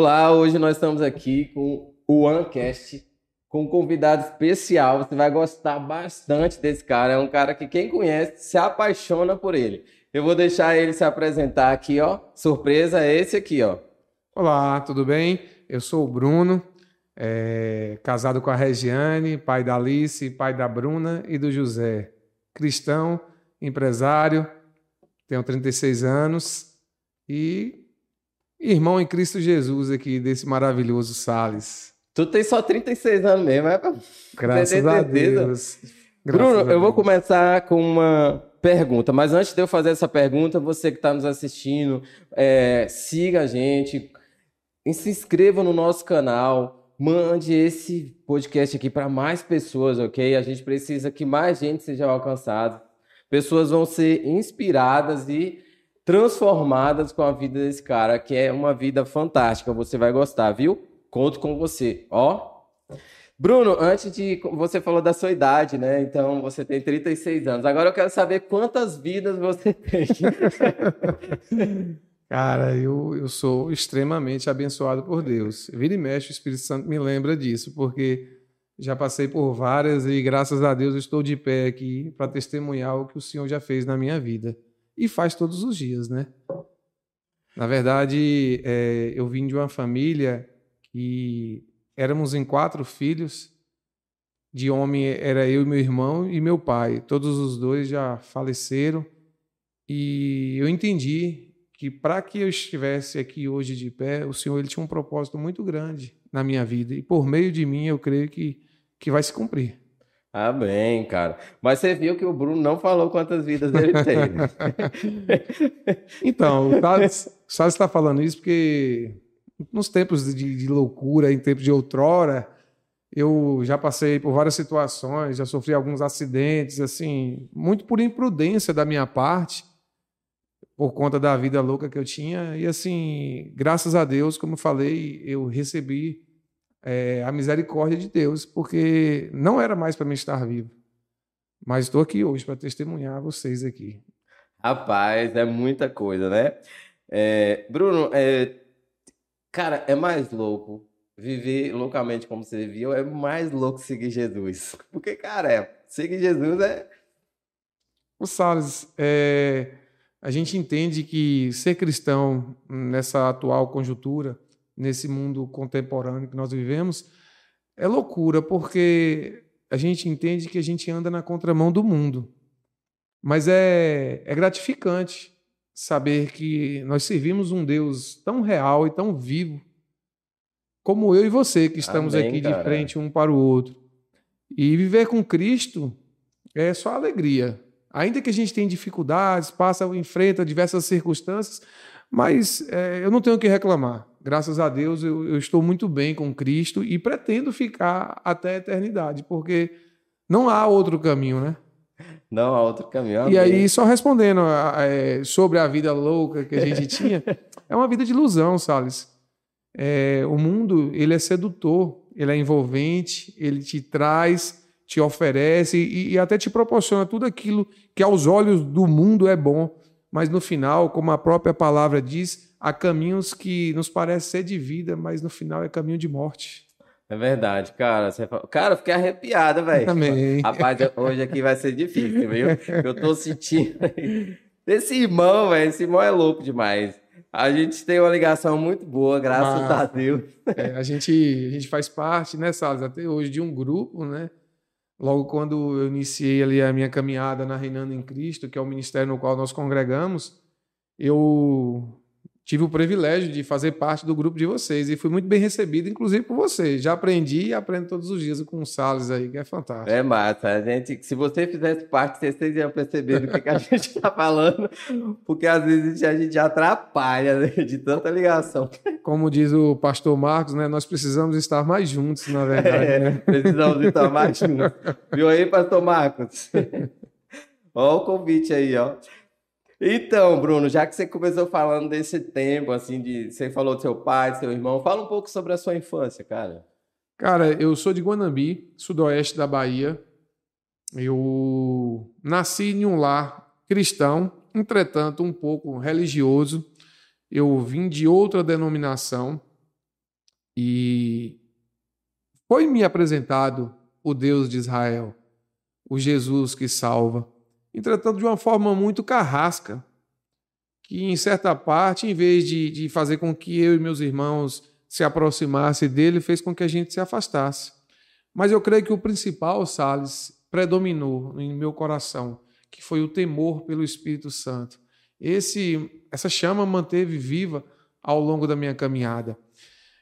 Olá, hoje nós estamos aqui com o OneCast, com um convidado especial. Você vai gostar bastante desse cara. É um cara que quem conhece se apaixona por ele. Eu vou deixar ele se apresentar aqui, ó. Surpresa é esse aqui, ó. Olá, tudo bem? Eu sou o Bruno, é, casado com a Regiane, pai da Alice, pai da Bruna e do José. Cristão, empresário, tenho 36 anos e irmão em Cristo Jesus aqui desse maravilhoso Sales. Tu tem só 36 anos mesmo, é? Graças a Deus. Bruno, eu vou começar com uma pergunta, mas antes de eu fazer essa pergunta, você que está nos assistindo, é, siga a gente, se inscreva no nosso canal, mande esse podcast aqui para mais pessoas, ok? A gente precisa que mais gente seja alcançada. Pessoas vão ser inspiradas e transformadas com a vida desse cara, que é uma vida fantástica. Você vai gostar, viu? Conto com você, ó. Bruno, antes de. Você falou da sua idade, né? Então você tem 36 anos. Agora eu quero saber quantas vidas você tem. Cara, eu, eu sou extremamente abençoado por Deus. Vira e mexe, o Espírito Santo me lembra disso, porque já passei por várias e graças a Deus estou de pé aqui para testemunhar o que o Senhor já fez na minha vida. E faz todos os dias, né? Na verdade, é, eu vim de uma família que éramos em quatro filhos. De homem era eu e meu irmão e meu pai. Todos os dois já faleceram. E eu entendi que para que eu estivesse aqui hoje de pé, o Senhor ele tinha um propósito muito grande na minha vida e por meio de mim eu creio que que vai se cumprir. Amém, cara. Mas você viu que o Bruno não falou quantas vidas ele tem. Então, o Salles está falando isso porque nos tempos de, de loucura, em tempos de outrora, eu já passei por várias situações, já sofri alguns acidentes, assim, muito por imprudência da minha parte por conta da vida louca que eu tinha. E assim, graças a Deus, como eu falei, eu recebi é, a misericórdia de Deus, porque não era mais para mim estar vivo. Mas estou aqui hoje para testemunhar vocês aqui. Rapaz, é muita coisa, né? É, Bruno, é, cara, é mais louco viver loucamente como você viu, é mais louco seguir Jesus. Porque, cara, é, seguir Jesus é. O Salles, é, a gente entende que ser cristão nessa atual conjuntura, nesse mundo contemporâneo que nós vivemos, é loucura, porque a gente entende que a gente anda na contramão do mundo. Mas é, é gratificante saber que nós servimos um Deus tão real e tão vivo, como eu e você, que estamos Amém, aqui cara. de frente um para o outro. E viver com Cristo é só alegria. Ainda que a gente tenha dificuldades, passa, enfrenta diversas circunstâncias, mas é, eu não tenho o que reclamar. Graças a Deus eu, eu, estou muito bem com Cristo e pretendo ficar até a eternidade, porque não há outro caminho, né? Não há outro caminho. Amém. E aí, só respondendo é, sobre a vida louca que a gente tinha, é uma vida de ilusão, Salles. É, o mundo ele é sedutor, ele é envolvente, ele te traz te oferece e, e, até te proporciona tudo aquilo que aos olhos do mundo é bom, mas no final, como a própria palavra diz, há caminhos que nos parecem ser de vida, mas no final é caminho de morte. É verdade, cara. Você. Cara, eu fiquei arrepiado, velho. Também. Rapaz, hoje aqui vai ser difícil, viu? Eu tô sentindo. Esse irmão, velho, esse irmão é louco demais. A gente tem uma ligação muito boa, graças Mas, a Deus. É, a, gente, a gente faz parte, né, Salles, até hoje, de um grupo, né? Logo quando eu iniciei ali a minha caminhada na Reinando em Cristo, que é o ministério no qual nós congregamos, eu tive o privilégio de fazer parte do grupo de vocês e fui muito bem recebido, inclusive por vocês. Já aprendi e aprendo todos os dias com o Salles aí, que é fantástico. É massa. A gente, se você fizesse parte, vocês iam perceber do que, que a gente está falando, porque às vezes a gente atrapalha né, de tanta ligação. Como diz o pastor Marcos, né, nós precisamos estar mais juntos, na verdade. É, né? Precisamos estar mais juntos. Viu aí, pastor Marcos? Olha o convite aí, ó. Então, Bruno, já que você começou falando desse tempo, assim, de você falou do seu pai, do seu irmão, fala um pouco sobre a sua infância, cara. Cara, eu sou de Guanambi, sudoeste da Bahia. Eu nasci em um lar cristão, entretanto um pouco religioso. Eu vim de outra denominação E foi me apresentado o Deus de Israel, o Jesus que salva. Entretanto, de uma forma muito carrasca, que em certa parte, em vez de, de fazer com que eu e meus irmãos se aproximassem dele, fez com que a gente se afastasse. Mas eu creio que o principal, Salles, predominou em meu coração, que foi o temor pelo Espírito Santo. Esse, essa chama manteve viva ao longo da minha caminhada.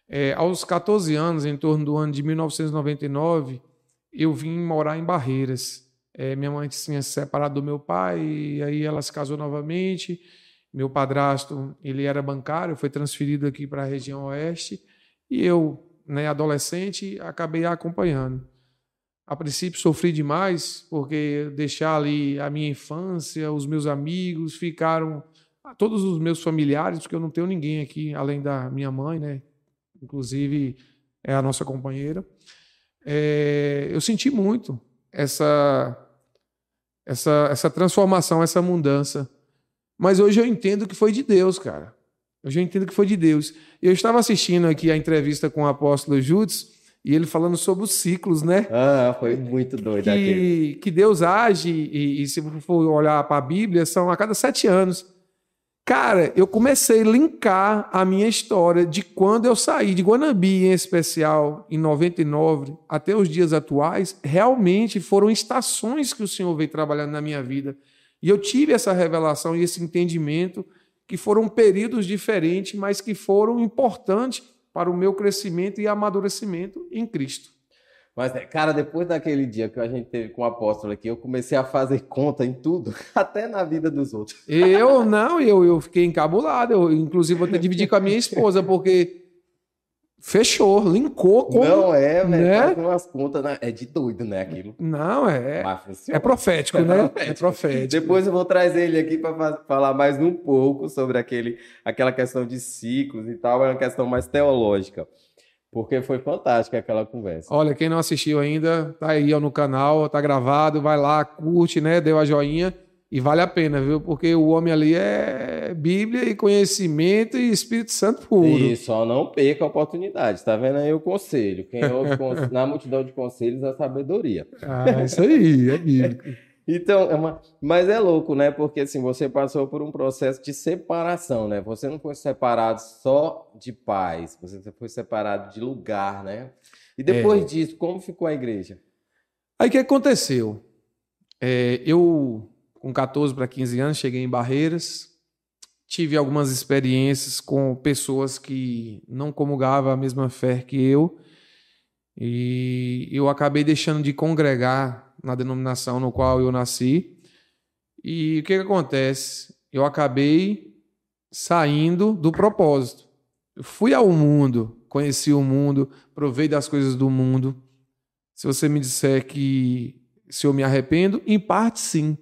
É, aos 14 anos, em torno do ano de 1999, eu vim morar em Barreiras. É, minha mãe tinha se separado do meu pai, e aí ela se casou novamente. Meu padrasto, ele era bancário, foi transferido aqui para a região oeste, e eu, né, adolescente, acabei acompanhando. A princípio sofri demais, porque deixar ali a minha infância, os meus amigos, ficaram todos os meus familiares, porque eu não tenho ninguém aqui além da minha mãe, né? Inclusive é a nossa companheira. É, eu senti muito essa essa essa transformação, essa mudança. Mas hoje eu entendo que foi de Deus, cara. Hoje eu entendo que foi de Deus. Eu estava assistindo aqui a entrevista com o apóstolo Judas e ele falando sobre os ciclos, né? Ah, foi muito doido que, que Deus age, e, e se for olhar para a Bíblia, são a cada sete anos. Cara, eu comecei a linkar a minha história de quando eu saí de Guanabi, em especial, em 99, até os dias atuais, realmente foram estações que o Senhor veio trabalhando na minha vida. E eu tive essa revelação e esse entendimento que foram períodos diferentes, mas que foram importantes para o meu crescimento e amadurecimento em Cristo. Mas, cara, depois daquele dia que a gente teve com o apóstolo aqui, eu comecei a fazer conta em tudo, até na vida dos outros. Eu não, eu, eu fiquei encabulado. Eu, inclusive, vou ter que dividir com a minha esposa, porque fechou, linkou. Com, não é, velho. Né? Faz umas contas, né? é de doido, né? Aquilo. Não, é. É profético, né? É profético. Depois eu vou trazer ele aqui para falar mais um pouco sobre aquele, aquela questão de ciclos e tal, é uma questão mais teológica. Porque foi fantástica aquela conversa. Olha, quem não assistiu ainda, tá aí ó, no canal, tá gravado, vai lá, curte, né? Deu a joinha. E vale a pena, viu? Porque o homem ali é Bíblia e conhecimento e Espírito Santo puro. E só não perca a oportunidade. Tá vendo aí o conselho? Quem ouve na multidão de conselhos, a sabedoria. Ah, isso aí, é bíblico. Então, é uma... mas é louco, né? Porque assim, você passou por um processo de separação, né? Você não foi separado só de pais, você foi separado de lugar, né? E depois é. disso, como ficou a igreja? Aí o que aconteceu? É, eu, com 14 para 15 anos, cheguei em Barreiras, tive algumas experiências com pessoas que não comungavam a mesma fé que eu, e eu acabei deixando de congregar na denominação no qual eu nasci. E o que, que acontece? Eu acabei saindo do propósito. Eu fui ao mundo, conheci o mundo, provei das coisas do mundo. Se você me disser que se eu me arrependo, em parte sim.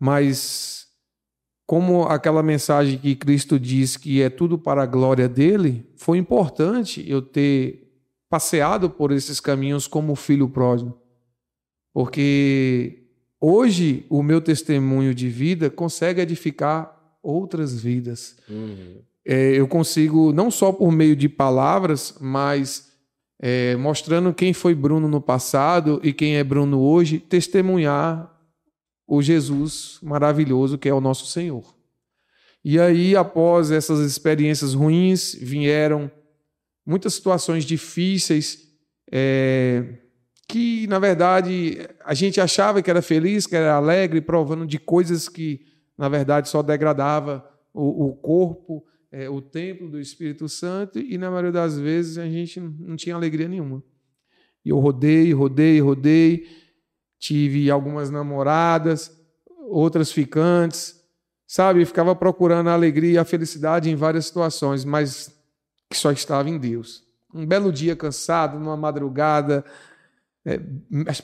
Mas como aquela mensagem que Cristo diz que é tudo para a glória dele, foi importante eu ter passeado por esses caminhos como filho pródigo. Porque hoje o meu testemunho de vida consegue edificar outras vidas. Uhum. É, eu consigo, não só por meio de palavras, mas é, mostrando quem foi Bruno no passado e quem é Bruno hoje, testemunhar o Jesus maravilhoso que é o nosso Senhor. E aí, após essas experiências ruins, vieram muitas situações difíceis. É, que, na verdade, a gente achava que era feliz, que era alegre, provando de coisas que, na verdade, só degradava o, o corpo, é, o templo do Espírito Santo, e na maioria das vezes a gente não tinha alegria nenhuma. E eu rodei, rodei, rodei, tive algumas namoradas, outras ficantes, sabe? ficava procurando a alegria e a felicidade em várias situações, mas que só estava em Deus. Um belo dia cansado, numa madrugada, é,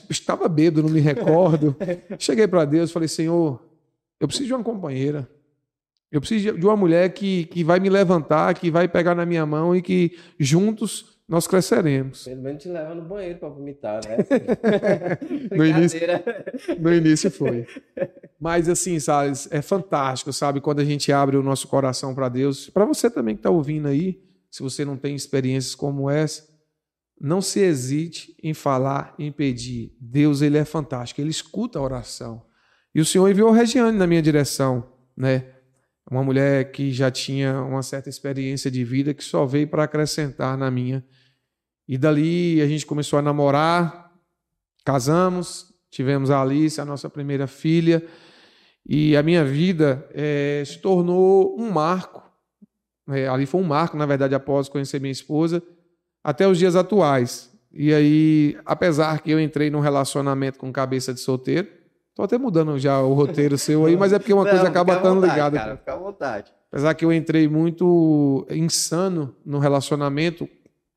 estava bêbado, não me recordo. Cheguei para Deus e falei: Senhor, eu preciso de uma companheira. Eu preciso de uma mulher que, que vai me levantar, que vai pegar na minha mão e que juntos nós cresceremos. Pelo menos te leva no banheiro para vomitar, né? no, início, no início foi. Mas assim, Salles, é fantástico, sabe? Quando a gente abre o nosso coração para Deus, para você também que está ouvindo aí, se você não tem experiências como essa, não se hesite em falar, em pedir. Deus, ele é fantástico, ele escuta a oração. E o Senhor enviou Regiane na minha direção, né? Uma mulher que já tinha uma certa experiência de vida que só veio para acrescentar na minha. E dali a gente começou a namorar, casamos, tivemos a Alice, a nossa primeira filha, e a minha vida é, se tornou um marco. É, ali foi um marco, na verdade, após conhecer minha esposa, até os dias atuais. E aí, apesar que eu entrei num relacionamento com cabeça de solteiro, tô até mudando já o roteiro seu aí, mas é porque uma Não, coisa acaba estando ligada. Cara, fica à vontade. Apesar que eu entrei muito insano no relacionamento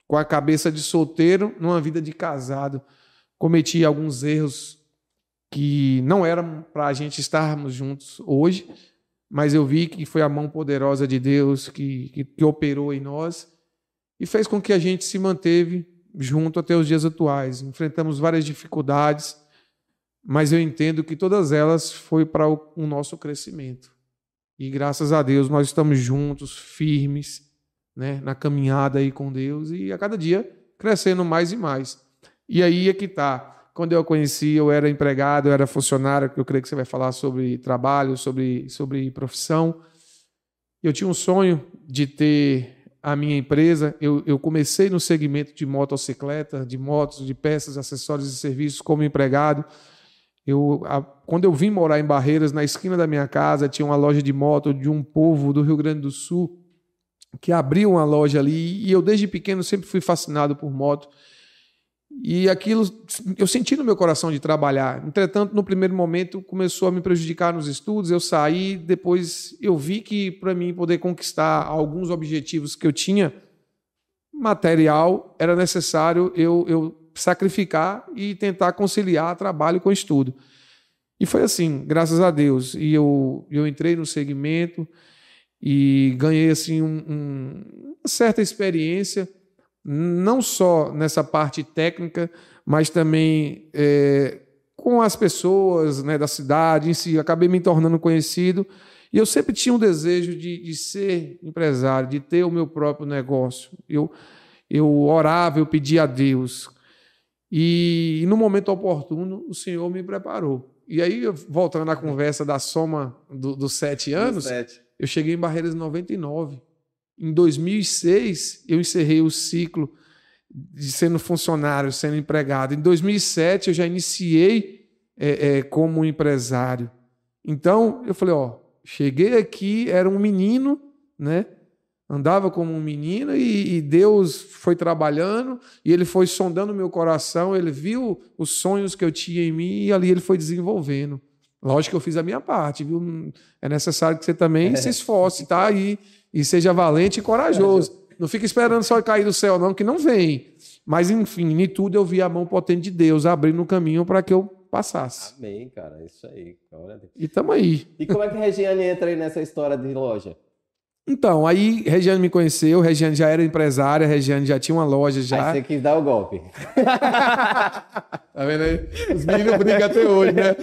com a cabeça de solteiro numa vida de casado. Cometi alguns erros que não eram para a gente estarmos juntos hoje, mas eu vi que foi a mão poderosa de Deus que, que, que operou em nós e fez com que a gente se manteve junto até os dias atuais. Enfrentamos várias dificuldades, mas eu entendo que todas elas foi para o, nosso crescimento. E graças a Deus nós estamos juntos, firmes, né, na caminhada aí com Deus e a cada dia crescendo mais e mais. E aí é que está. Quando eu a conheci, eu era empregado, eu era funcionário, que eu creio que você vai falar sobre trabalho, sobre, sobre profissão. Eu tinha um sonho de ter a minha empresa, eu, eu comecei no segmento de motocicleta, de motos, de peças, acessórios e serviços como empregado. Eu, a, quando eu vim morar em Barreiras, na esquina da minha casa, tinha uma loja de moto de um povo do Rio Grande do Sul que abriu uma loja ali e eu desde pequeno sempre fui fascinado por moto. E aquilo eu senti no meu coração de trabalhar. Entretanto, no primeiro momento começou a me prejudicar nos estudos. Eu saí, depois eu vi que para mim poder conquistar alguns objetivos que eu tinha material, era necessário eu, eu sacrificar e tentar conciliar trabalho com estudo. E foi assim, graças a Deus. E eu, eu entrei no segmento e ganhei assim um, um, uma certa experiência não só nessa parte técnica, mas também é, com as pessoas né, da cidade em si. Acabei me tornando conhecido e eu sempre tinha um desejo de, de ser empresário, de ter o meu próprio negócio. Eu, eu orava, eu pedia a Deus. E, e no momento oportuno, o Senhor me preparou. E aí, voltando à conversa da soma do, dos sete anos, sete. eu cheguei em Barreiras em 99. Em 2006, eu encerrei o ciclo de sendo funcionário, sendo empregado. Em 2007, eu já iniciei é, é, como empresário. Então, eu falei, ó, cheguei aqui, era um menino, né? Andava como um menino e, e Deus foi trabalhando e Ele foi sondando meu coração, Ele viu os sonhos que eu tinha em mim e ali Ele foi desenvolvendo. Lógico que eu fiz a minha parte, viu? É necessário que você também é. se esforce, tá? E, e seja valente e corajoso. Não fica esperando só cair do céu, não, que não vem. Mas, enfim, em tudo eu vi a mão potente de Deus abrindo o caminho para que eu passasse. Amém, cara. Isso aí. E estamos aí. E como é que a Regiane entra aí nessa história de loja? Então, aí Regiane me conheceu, Regiane já era empresária, Regiane já tinha uma loja já. Aí você quis dar o golpe. tá vendo aí? Os meninos brigam até hoje, né?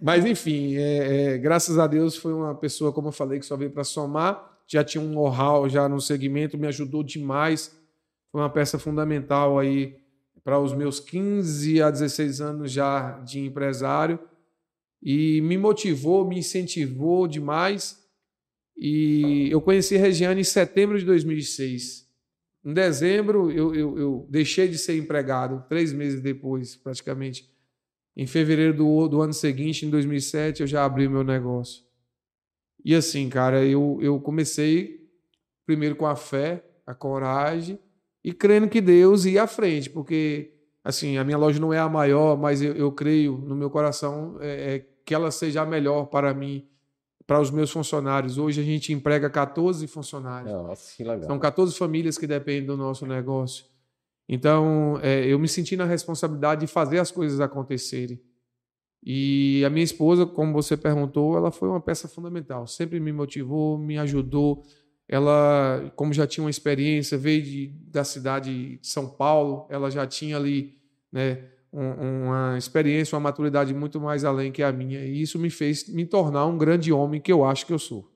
Mas enfim, é, é, graças a Deus foi uma pessoa, como eu falei, que só veio para somar já tinha um know-how já no segmento, me ajudou demais. Foi uma peça fundamental aí para os meus 15 a 16 anos já de empresário e me motivou, me incentivou demais. E eu conheci Regiane em setembro de 2006. Em dezembro, eu, eu, eu deixei de ser empregado, três meses depois, praticamente. Em fevereiro do, do ano seguinte, em 2007, eu já abri o meu negócio. E assim, cara, eu, eu comecei primeiro com a fé, a coragem e crendo que Deus ia à frente, porque assim, a minha loja não é a maior, mas eu, eu creio no meu coração é, é, que ela seja a melhor para mim, para os meus funcionários. Hoje a gente emprega 14 funcionários. Nossa, que legal. São 14 famílias que dependem do nosso negócio. Então, é, eu me senti na responsabilidade de fazer as coisas acontecerem. E a minha esposa, como você perguntou, ela foi uma peça fundamental. Sempre me motivou, me ajudou. Ela, como já tinha uma experiência, veio de, da cidade de São Paulo, ela já tinha ali né, um, uma experiência, uma maturidade muito mais além que a minha. E isso me fez me tornar um grande homem que eu acho que eu sou.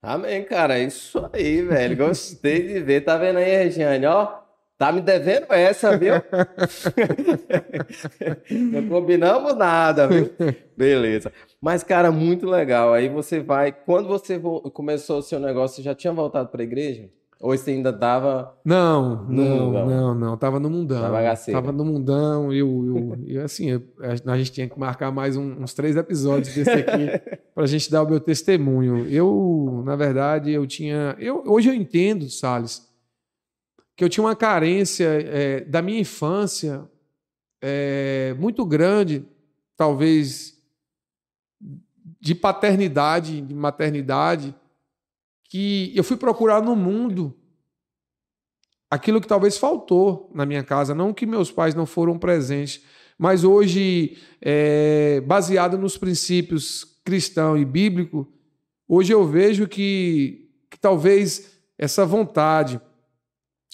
Amém, cara. Isso aí, velho. Gostei de ver. Tá vendo aí, Regiane? Ó, tá me devendo essa, viu? Não combinamos nada, viu? Beleza. Mas, cara, muito legal. Aí você vai. Quando você começou o seu negócio, você já tinha voltado para a igreja? Ou você ainda tava. Não, não, não, não. Tava no mundão. Tava, tava no mundão. E eu, eu, eu, assim, eu, a gente tinha que marcar mais um, uns três episódios desse aqui para a gente dar o meu testemunho. Eu, na verdade, eu tinha. Eu, hoje eu entendo, Salles, que eu tinha uma carência é, da minha infância é, muito grande, talvez de paternidade, de maternidade que eu fui procurar no mundo aquilo que talvez faltou na minha casa, não que meus pais não foram presentes, mas hoje, é, baseado nos princípios cristão e bíblico, hoje eu vejo que, que talvez essa vontade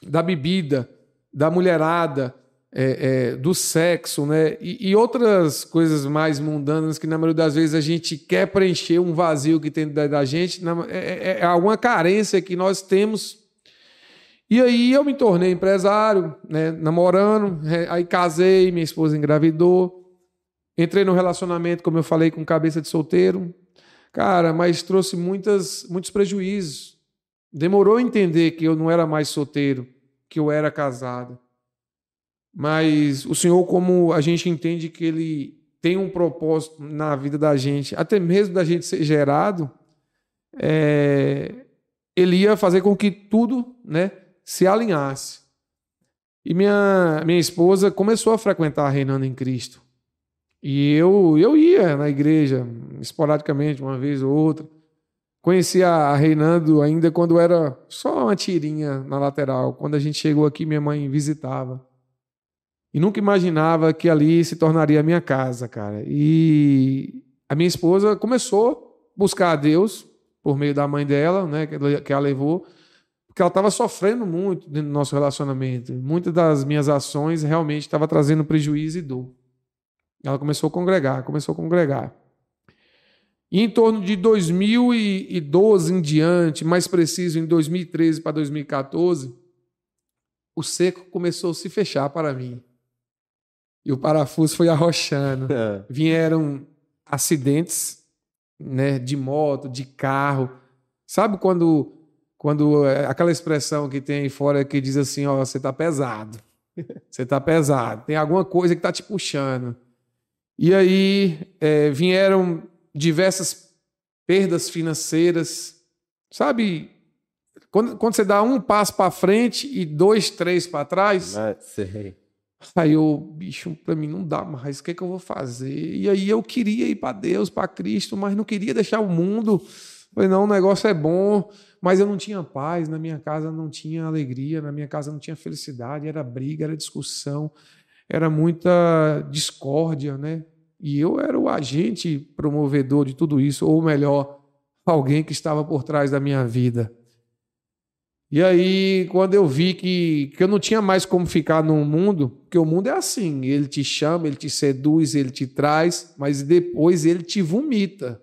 da bebida, da mulherada, é, é, do sexo, né? E, e, outras coisas mais mundanas que na maioria das vezes a gente quer preencher um vazio que tem dentro da gente, na, é, é, é, alguma carência que nós temos. E aí eu me tornei empresário, né? namorando, né? aí casei, minha esposa engravidou, entrei no relacionamento, como eu falei, com cabeça de solteiro, cara, mas trouxe muitas, muitos prejuízos. Demorou a entender que eu não era mais solteiro, que eu era casado. Mas o Senhor, como a gente entende que Ele tem um propósito na vida da gente, até mesmo da gente ser gerado, é, Ele ia fazer com que tudo né, se alinhasse. E minha, minha esposa começou a frequentar a Reinando em Cristo. E eu, eu ia na igreja, esporadicamente, uma vez ou outra. Conheci a Reinando ainda quando era só uma tirinha na lateral. Quando a gente chegou aqui, minha mãe visitava. E nunca imaginava que ali se tornaria a minha casa, cara. E a minha esposa começou a buscar a Deus por meio da mãe dela, né, que ela levou, porque ela estava sofrendo muito do nosso relacionamento. Muitas das minhas ações realmente estavam trazendo prejuízo e dor. Ela começou a congregar, começou a congregar. E em torno de 2012 em diante, mais preciso, em 2013 para 2014, o seco começou a se fechar para mim e o parafuso foi arrochando. É. Vieram acidentes né, de moto, de carro. Sabe quando, quando é, aquela expressão que tem aí fora que diz assim: ó, você tá pesado. Você tá pesado. Tem alguma coisa que tá te puxando. E aí é, vieram diversas perdas financeiras. Sabe, quando, quando você dá um passo para frente e dois, três para trás. Ah, sei Aí eu, bicho, para mim não dá mais, o que é que eu vou fazer? E aí eu queria ir para Deus, para Cristo, mas não queria deixar o mundo. Falei, não, o negócio é bom, mas eu não tinha paz, na minha casa não tinha alegria, na minha casa não tinha felicidade, era briga, era discussão, era muita discórdia, né? E eu era o agente promovedor de tudo isso, ou melhor, alguém que estava por trás da minha vida. E aí, quando eu vi que, que eu não tinha mais como ficar no mundo, porque o mundo é assim: ele te chama, ele te seduz, ele te traz, mas depois ele te vomita,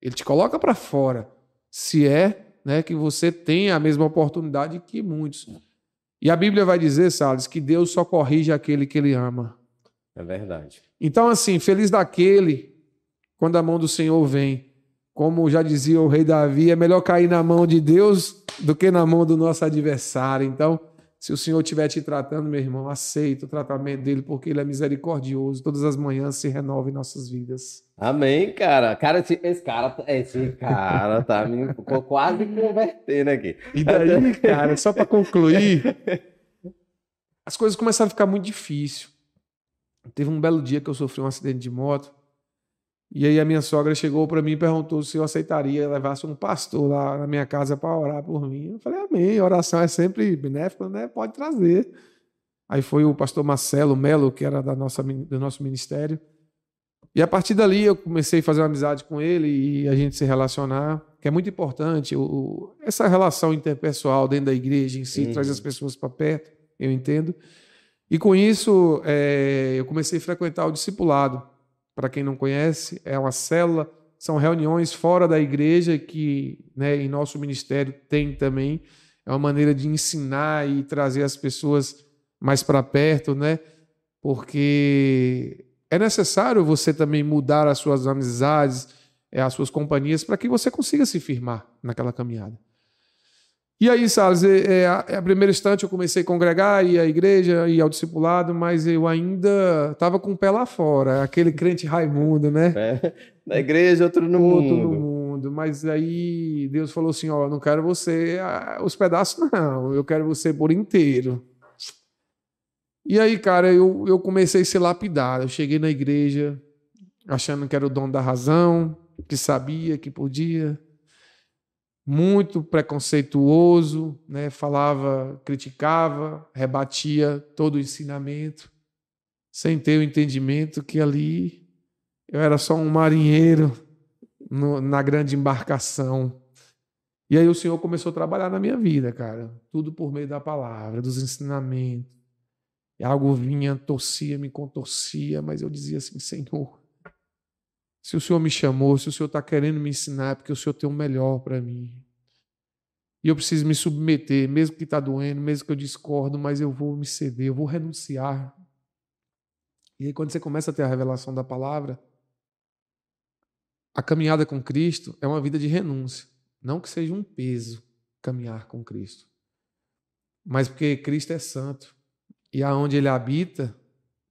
ele te coloca para fora. Se é né, que você tem a mesma oportunidade que muitos. E a Bíblia vai dizer, Salles, que Deus só corrige aquele que ele ama. É verdade. Então, assim, feliz daquele quando a mão do Senhor vem. Como já dizia o rei Davi, é melhor cair na mão de Deus do que na mão do nosso adversário. Então, se o Senhor estiver te tratando, meu irmão, aceita o tratamento dele, porque ele é misericordioso. Todas as manhãs se renova em nossas vidas. Amém, cara. Cara, esse cara, esse cara tá me quase convertendo aqui. E daí, cara, só para concluir, as coisas começaram a ficar muito difíceis. Teve um belo dia que eu sofri um acidente de moto. E aí a minha sogra chegou para mim e perguntou se eu aceitaria levasse um pastor lá na minha casa para orar por mim. Eu falei, amém, oração é sempre benéfica, né? Pode trazer. Aí foi o pastor Marcelo Melo, que era da nossa, do nosso ministério. E a partir dali eu comecei a fazer uma amizade com ele e a gente se relacionar, que é muito importante. O, essa relação interpessoal dentro da igreja em si uhum. traz as pessoas para perto, eu entendo. E com isso é, eu comecei a frequentar o discipulado. Para quem não conhece, é uma célula são reuniões fora da igreja que né, em nosso ministério tem também. É uma maneira de ensinar e trazer as pessoas mais para perto, né? Porque é necessário você também mudar as suas amizades, é, as suas companhias, para que você consiga se firmar naquela caminhada. E aí, Salles, é, é, a, é a primeira instante eu comecei a congregar, ir à igreja, ir ao discipulado, mas eu ainda estava com o pé lá fora, aquele crente Raimundo, né? É, na igreja, outro no outro mundo. no mundo. Mas aí Deus falou assim: Ó, não quero você os pedaços, não, eu quero você por inteiro. E aí, cara, eu, eu comecei a ser lapidado. Eu cheguei na igreja achando que era o dono da razão, que sabia, que podia muito preconceituoso, né? falava, criticava, rebatia todo o ensinamento, sem ter o entendimento que ali eu era só um marinheiro no, na grande embarcação. E aí o Senhor começou a trabalhar na minha vida, cara, tudo por meio da palavra, dos ensinamentos. E algo vinha, torcia, me contorcia, mas eu dizia assim: Senhor, se o Senhor me chamou, se o Senhor está querendo me ensinar, é porque o Senhor tem o melhor para mim. E eu preciso me submeter, mesmo que está doendo, mesmo que eu discordo, mas eu vou me ceder, eu vou renunciar. E aí, quando você começa a ter a revelação da palavra, a caminhada com Cristo é uma vida de renúncia. Não que seja um peso caminhar com Cristo, mas porque Cristo é santo. E aonde ele habita,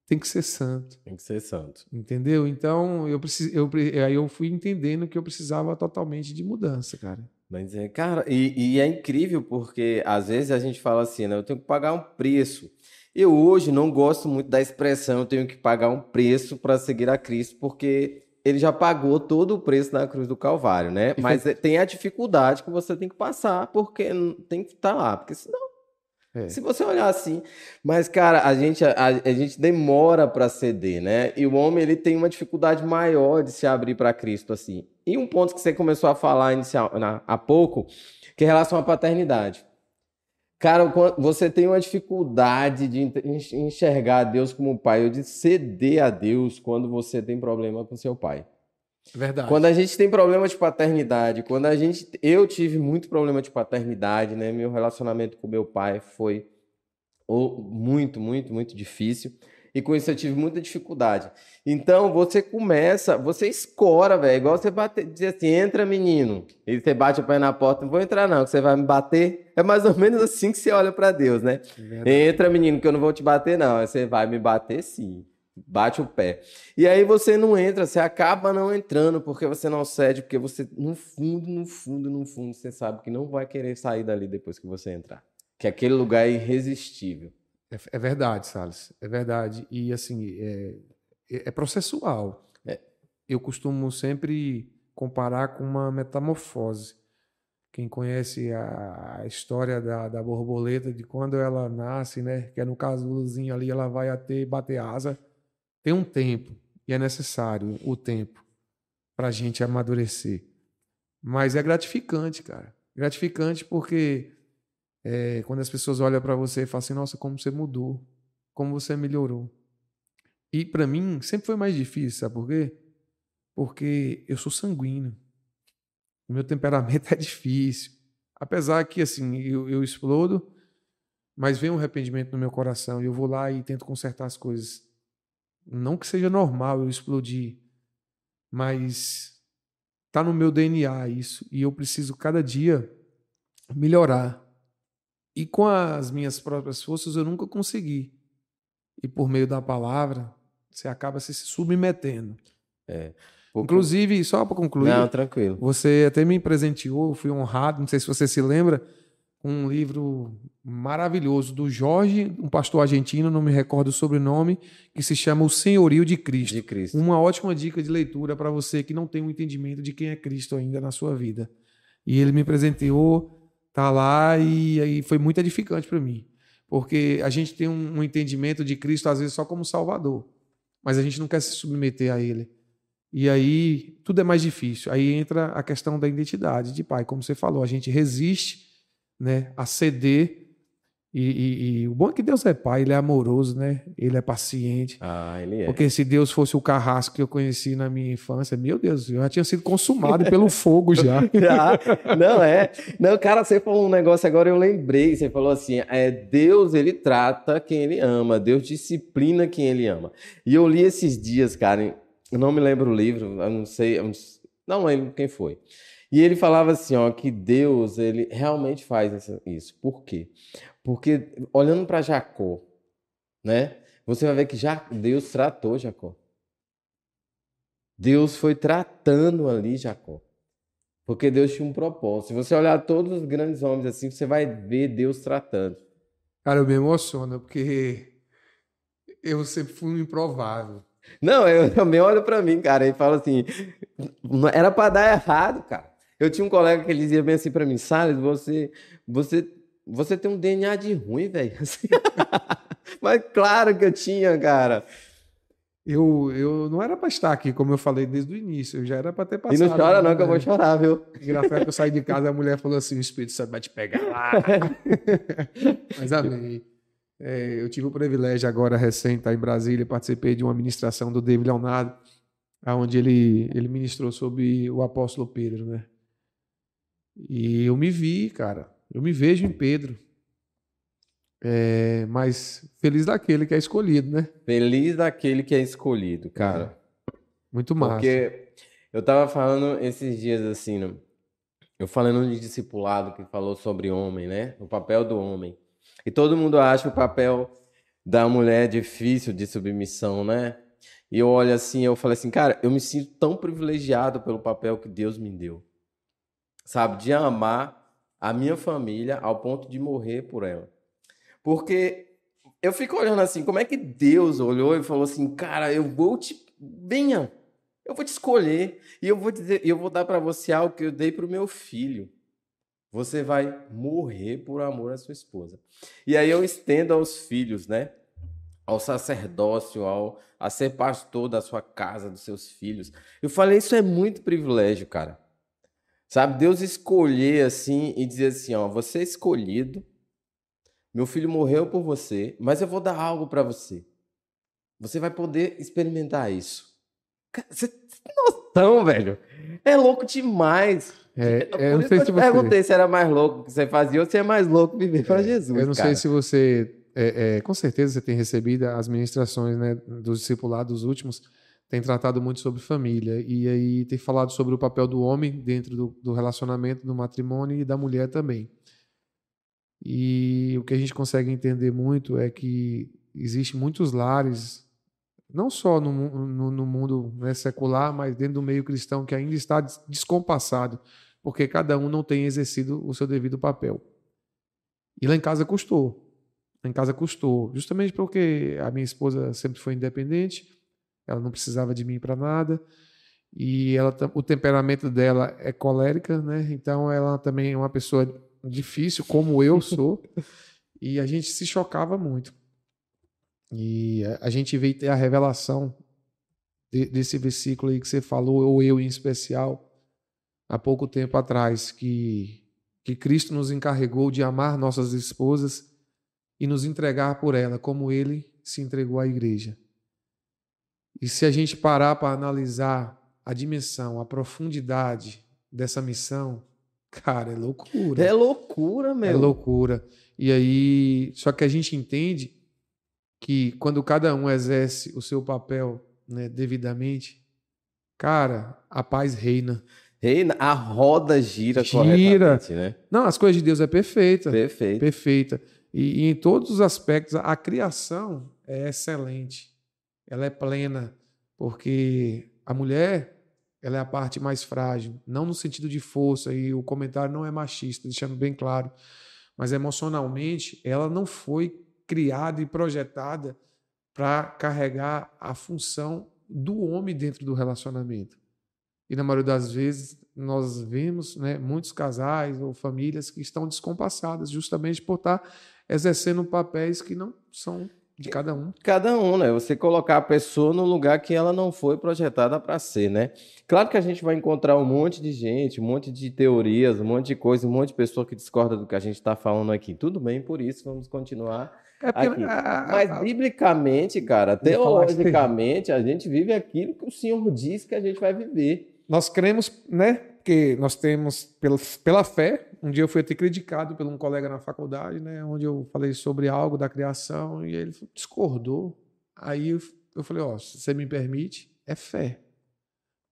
tem que ser santo. Tem que ser santo. Entendeu? Então, eu, precis, eu, aí eu fui entendendo que eu precisava totalmente de mudança, cara. Mas é, cara, e, e, é incrível porque às vezes a gente fala assim, né? Eu tenho que pagar um preço. Eu hoje não gosto muito da expressão eu tenho que pagar um preço para seguir a Cristo, porque ele já pagou todo o preço na cruz do Calvário, né? Mas tem a dificuldade que você tem que passar, porque tem que estar tá lá, porque senão é. Se você olhar assim, mas cara, a gente a, a gente demora para ceder, né? E o homem ele tem uma dificuldade maior de se abrir para Cristo assim. E um ponto que você começou a falar inicial, na, há pouco, que é em relação à paternidade. Cara, você tem uma dificuldade de enxergar Deus como pai ou de ceder a Deus quando você tem problema com seu pai. Verdade. Quando a gente tem problema de paternidade, quando a gente. Eu tive muito problema de paternidade, né? Meu relacionamento com meu pai foi muito, muito, muito difícil. E com isso eu tive muita dificuldade. Então você começa, você escora, velho. Igual você bater, dizer assim: entra, menino. E você bate o pé na porta, não vou entrar, não, que você vai me bater. É mais ou menos assim que você olha para Deus, né? Verdade. Entra, menino, que eu não vou te bater, não. Você vai me bater sim bate o pé. E aí você não entra, você acaba não entrando porque você não cede, porque você, no fundo, no fundo, no fundo, você sabe que não vai querer sair dali depois que você entrar. Que aquele lugar é irresistível. É, é verdade, Salles, é verdade. E assim, é, é processual. É. Eu costumo sempre comparar com uma metamorfose. Quem conhece a, história da, da borboleta, de quando ela nasce, né? Que é no casulozinho ali, ela vai até bater asa tem um tempo, e é necessário o tempo para a gente amadurecer. Mas é gratificante, cara. Gratificante porque é, quando as pessoas olham para você e falam assim: nossa, como você mudou, como você melhorou. E para mim sempre foi mais difícil, sabe por quê? Porque eu sou sanguíneo. O meu temperamento é difícil. Apesar que, assim, eu, eu explodo, mas vem um arrependimento no meu coração e eu vou lá e tento consertar as coisas. Não que seja normal eu explodir, mas tá no meu DNA isso e eu preciso cada dia melhorar. E com as minhas próprias forças eu nunca consegui. E por meio da palavra, você acaba se submetendo. É. Inclusive, só para concluir. Não, tranquilo. Você até me presenteou, fui honrado, não sei se você se lembra, um livro maravilhoso do Jorge, um pastor argentino, não me recordo o sobrenome, que se chama O Senhorio de Cristo. De Cristo. Uma ótima dica de leitura para você que não tem um entendimento de quem é Cristo ainda na sua vida. E ele me presenteou, tá lá e aí foi muito edificante para mim, porque a gente tem um, um entendimento de Cristo às vezes só como Salvador, mas a gente não quer se submeter a ele. E aí tudo é mais difícil. Aí entra a questão da identidade de pai, como você falou, a gente resiste né, a ceder E, e, e, o bom é que Deus é pai, ele é amoroso, né? Ele é paciente. Ah, ele é. Porque se Deus fosse o carrasco que eu conheci na minha infância, meu Deus, eu já tinha sido consumado pelo fogo já. já. Não, é. Não, cara, você falou um negócio agora, eu lembrei. Você falou assim: é, Deus, ele trata quem ele ama, Deus disciplina quem ele ama. E eu li esses dias, cara, eu não me lembro o livro, eu não sei, eu não lembro quem foi. E ele falava assim, ó, que Deus, ele realmente faz isso. Por quê? Porque olhando para Jacó, né? Você vai ver que já Deus tratou Jacó. Deus foi tratando ali Jacó. Porque Deus tinha um propósito. Se você olhar todos os grandes homens assim, você vai ver Deus tratando. Cara, eu me emociono, porque eu sempre fui um improvável. Não, eu também olho para mim, cara, e falo assim: era para dar errado, cara. Eu tinha um colega que ele dizia bem assim para mim: Salles, você, você você tem um DNA de ruim, velho. Mas claro que eu tinha, cara. Eu, eu não era para estar aqui, como eu falei desde o início. Eu já era para ter passado. E não chora, não, que eu vou chorar, viu? Engraçado que eu saí de casa a mulher falou assim: o Espírito Santo vai te pegar lá. Mas amém. É, eu tive o privilégio agora recente estar em Brasília, participei de uma ministração do David Leonardo, onde ele, ele ministrou sobre o apóstolo Pedro, né? E eu me vi, cara, eu me vejo em Pedro. É, mas feliz daquele que é escolhido, né? Feliz daquele que é escolhido, cara. É. Muito massa. Porque eu tava falando esses dias assim, eu falando de discipulado que falou sobre homem, né? O papel do homem. E todo mundo acha o papel da mulher difícil de submissão, né? E eu olho assim, eu falei assim, cara, eu me sinto tão privilegiado pelo papel que Deus me deu. Sabe, de amar a minha família ao ponto de morrer por ela. Porque eu fico olhando assim, como é que Deus olhou e falou assim, cara, eu vou te. Venha, eu vou te escolher e eu vou dizer, eu vou dar para você algo que eu dei para o meu filho. Você vai morrer por amor à sua esposa. E aí eu estendo aos filhos, né? Ao sacerdócio, ao a ser pastor da sua casa, dos seus filhos. Eu falei, isso é muito privilégio, cara. Sabe, Deus escolher assim e dizer assim, ó, você é escolhido, meu filho morreu por você, mas eu vou dar algo para você. Você vai poder experimentar isso. Você tem noção, velho? É louco demais. É, é eu não sei se você... perguntei se era mais louco que você fazia ou se é mais louco viver para é, Jesus. Eu não cara. sei se você. É, é, com certeza você tem recebido as ministrações né, dos discipulados últimos tem tratado muito sobre família e aí tem falado sobre o papel do homem dentro do, do relacionamento, do matrimônio e da mulher também. E o que a gente consegue entender muito é que existe muitos lares, não só no, no, no mundo né, secular, mas dentro do meio cristão, que ainda está descompassado, porque cada um não tem exercido o seu devido papel. E lá em casa custou. Lá em casa custou, justamente porque a minha esposa sempre foi independente, ela não precisava de mim para nada. E ela, o temperamento dela é colérica, né? Então ela também é uma pessoa difícil, como eu sou. e a gente se chocava muito. E a gente veio ter a revelação de, desse versículo aí que você falou, ou eu em especial, há pouco tempo atrás, que, que Cristo nos encarregou de amar nossas esposas e nos entregar por ela, como ele se entregou à igreja. E se a gente parar para analisar a dimensão, a profundidade dessa missão, cara, é loucura. É loucura, meu. É loucura. E aí, só que a gente entende que quando cada um exerce o seu papel né, devidamente, cara, a paz reina. Reina, a roda gira, gira. né? Não, as coisas de Deus é perfeita. Perfeita. Perfeita. E, e em todos os aspectos, a criação é excelente ela é plena, porque a mulher ela é a parte mais frágil, não no sentido de força, e o comentário não é machista, deixando bem claro, mas emocionalmente ela não foi criada e projetada para carregar a função do homem dentro do relacionamento. E na maioria das vezes nós vemos né, muitos casais ou famílias que estão descompassadas justamente por estar exercendo papéis que não são de cada um. Cada um, né? Você colocar a pessoa no lugar que ela não foi projetada para ser, né? Claro que a gente vai encontrar um monte de gente, um monte de teorias, um monte de coisa, um monte de pessoa que discorda do que a gente está falando aqui. Tudo bem, por isso vamos continuar é porque, a, Mas a, biblicamente, cara, teologicamente, a gente vive aquilo que o Senhor disse que a gente vai viver. Nós cremos, né? Porque nós temos, pela, pela fé, um dia eu fui até criticado por um colega na faculdade, né? Onde eu falei sobre algo da criação e ele discordou. Aí eu, eu falei, ó, oh, se você me permite, é fé.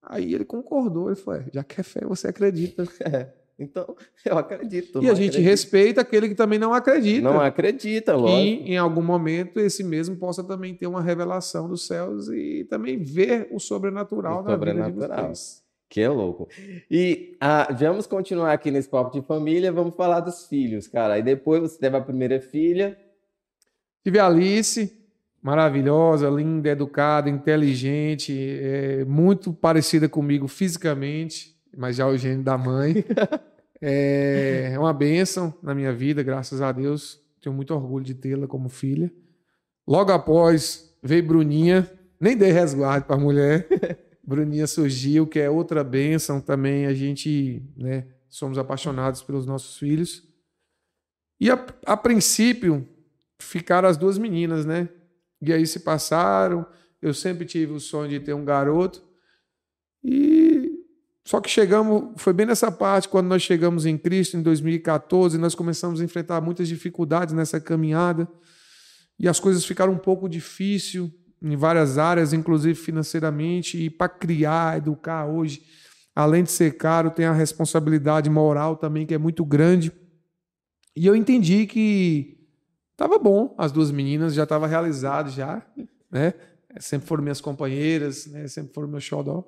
Aí ele concordou, ele falou, é, já que é fé, você acredita. É. Então, eu acredito. E a gente acredito. respeita aquele que também não acredita. Não acredita, lógico. E em algum momento esse mesmo possa também ter uma revelação dos céus e também ver o sobrenatural o na sobrenatural. vida de vocês. Que é louco. E ah, vamos continuar aqui nesse papo de família, vamos falar dos filhos, cara. E depois você teve a primeira filha. Tive a Alice, maravilhosa, linda, educada, inteligente, é, muito parecida comigo fisicamente, mas já o gênio da mãe. É uma bênção na minha vida, graças a Deus. Tenho muito orgulho de tê-la como filha. Logo após veio Bruninha, nem dei resguardo para a mulher. Bruninha surgiu, que é outra bênção também. A gente, né, somos apaixonados pelos nossos filhos. E a, a princípio ficaram as duas meninas, né? E aí se passaram. Eu sempre tive o sonho de ter um garoto. E só que chegamos, foi bem nessa parte quando nós chegamos em Cristo em 2014, nós começamos a enfrentar muitas dificuldades nessa caminhada. E as coisas ficaram um pouco difíceis em várias áreas, inclusive financeiramente, e para criar, educar hoje, além de ser caro, tem a responsabilidade moral também, que é muito grande. E eu entendi que estava bom, as duas meninas já estavam realizadas já, né? Sempre foram minhas companheiras, né? Sempre foram meu xodó.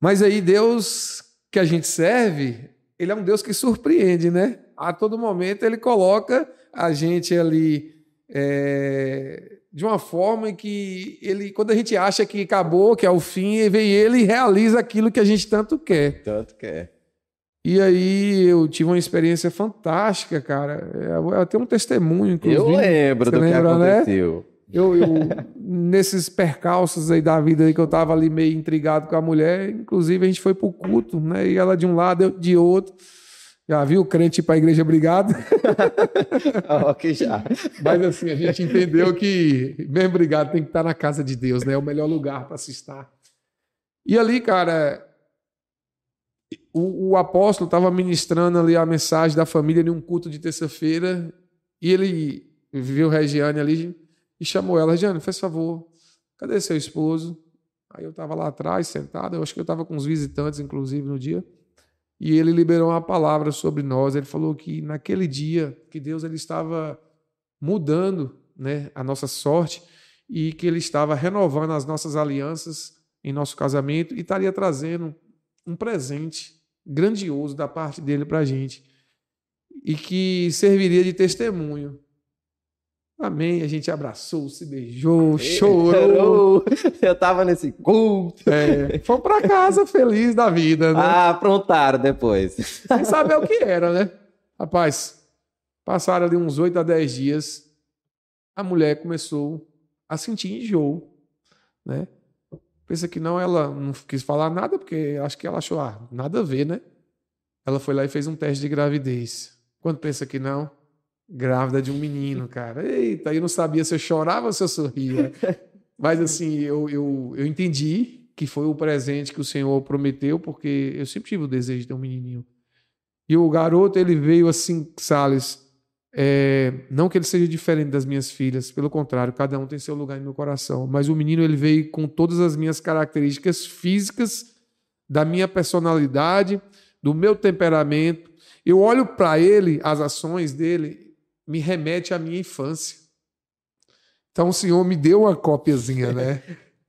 Mas aí Deus que a gente serve, ele é um Deus que surpreende, né? A todo momento ele coloca a gente ali é, de uma forma que ele, quando a gente acha que acabou, que é o fim, vem ele e realiza aquilo que a gente tanto quer. Tanto quer. E aí eu tive uma experiência fantástica, cara. Eu tenho um testemunho, inclusive. Eu lembro do lembra, que né? aconteceu. Né? Eu, eu nesses percalços aí da vida aí que eu tava ali meio intrigado com a mulher, inclusive a gente foi pro culto, né? E ela de um lado, eu de outro. Já viu o crente ir para a igreja obrigado? ok, já. Mas assim, a gente entendeu que mesmo obrigado tem que estar na casa de Deus, né? É o melhor lugar para se estar. E ali, cara, o, o apóstolo estava ministrando ali a mensagem da família em um culto de terça-feira e ele viu Regiane ali e chamou ela. Regiane, faz favor, cadê seu esposo? Aí eu estava lá atrás, sentado, eu acho que eu estava com os visitantes, inclusive, no dia. E ele liberou uma palavra sobre nós. Ele falou que naquele dia que Deus ele estava mudando, né, a nossa sorte e que ele estava renovando as nossas alianças em nosso casamento e estaria trazendo um presente grandioso da parte dele para a gente e que serviria de testemunho Amém. A gente abraçou, se beijou, chorou. Eu tava nesse culto. É, fomos para casa feliz da vida, né? Ah, aprontaram depois. Sem saber o que era, né? Rapaz, passaram ali uns 8 a 10 dias, a mulher começou a sentir enjoo, né? Pensa que não, ela não quis falar nada, porque acho que ela achou, ah, nada a ver, né? Ela foi lá e fez um teste de gravidez. Quando pensa que não, grávida de um menino, cara. Eita, eu não sabia se eu chorava ou se eu sorria. Mas assim, eu, eu, eu entendi que foi o presente que o Senhor prometeu, porque eu sempre tive o desejo de ter um menininho. E o garoto, ele veio assim, Salles, é, não que ele seja diferente das minhas filhas, pelo contrário, cada um tem seu lugar no meu coração. Mas o menino, ele veio com todas as minhas características físicas, da minha personalidade, do meu temperamento. Eu olho para ele, as ações dele, me remete à minha infância. Então o Senhor me deu uma cópiazinha, né?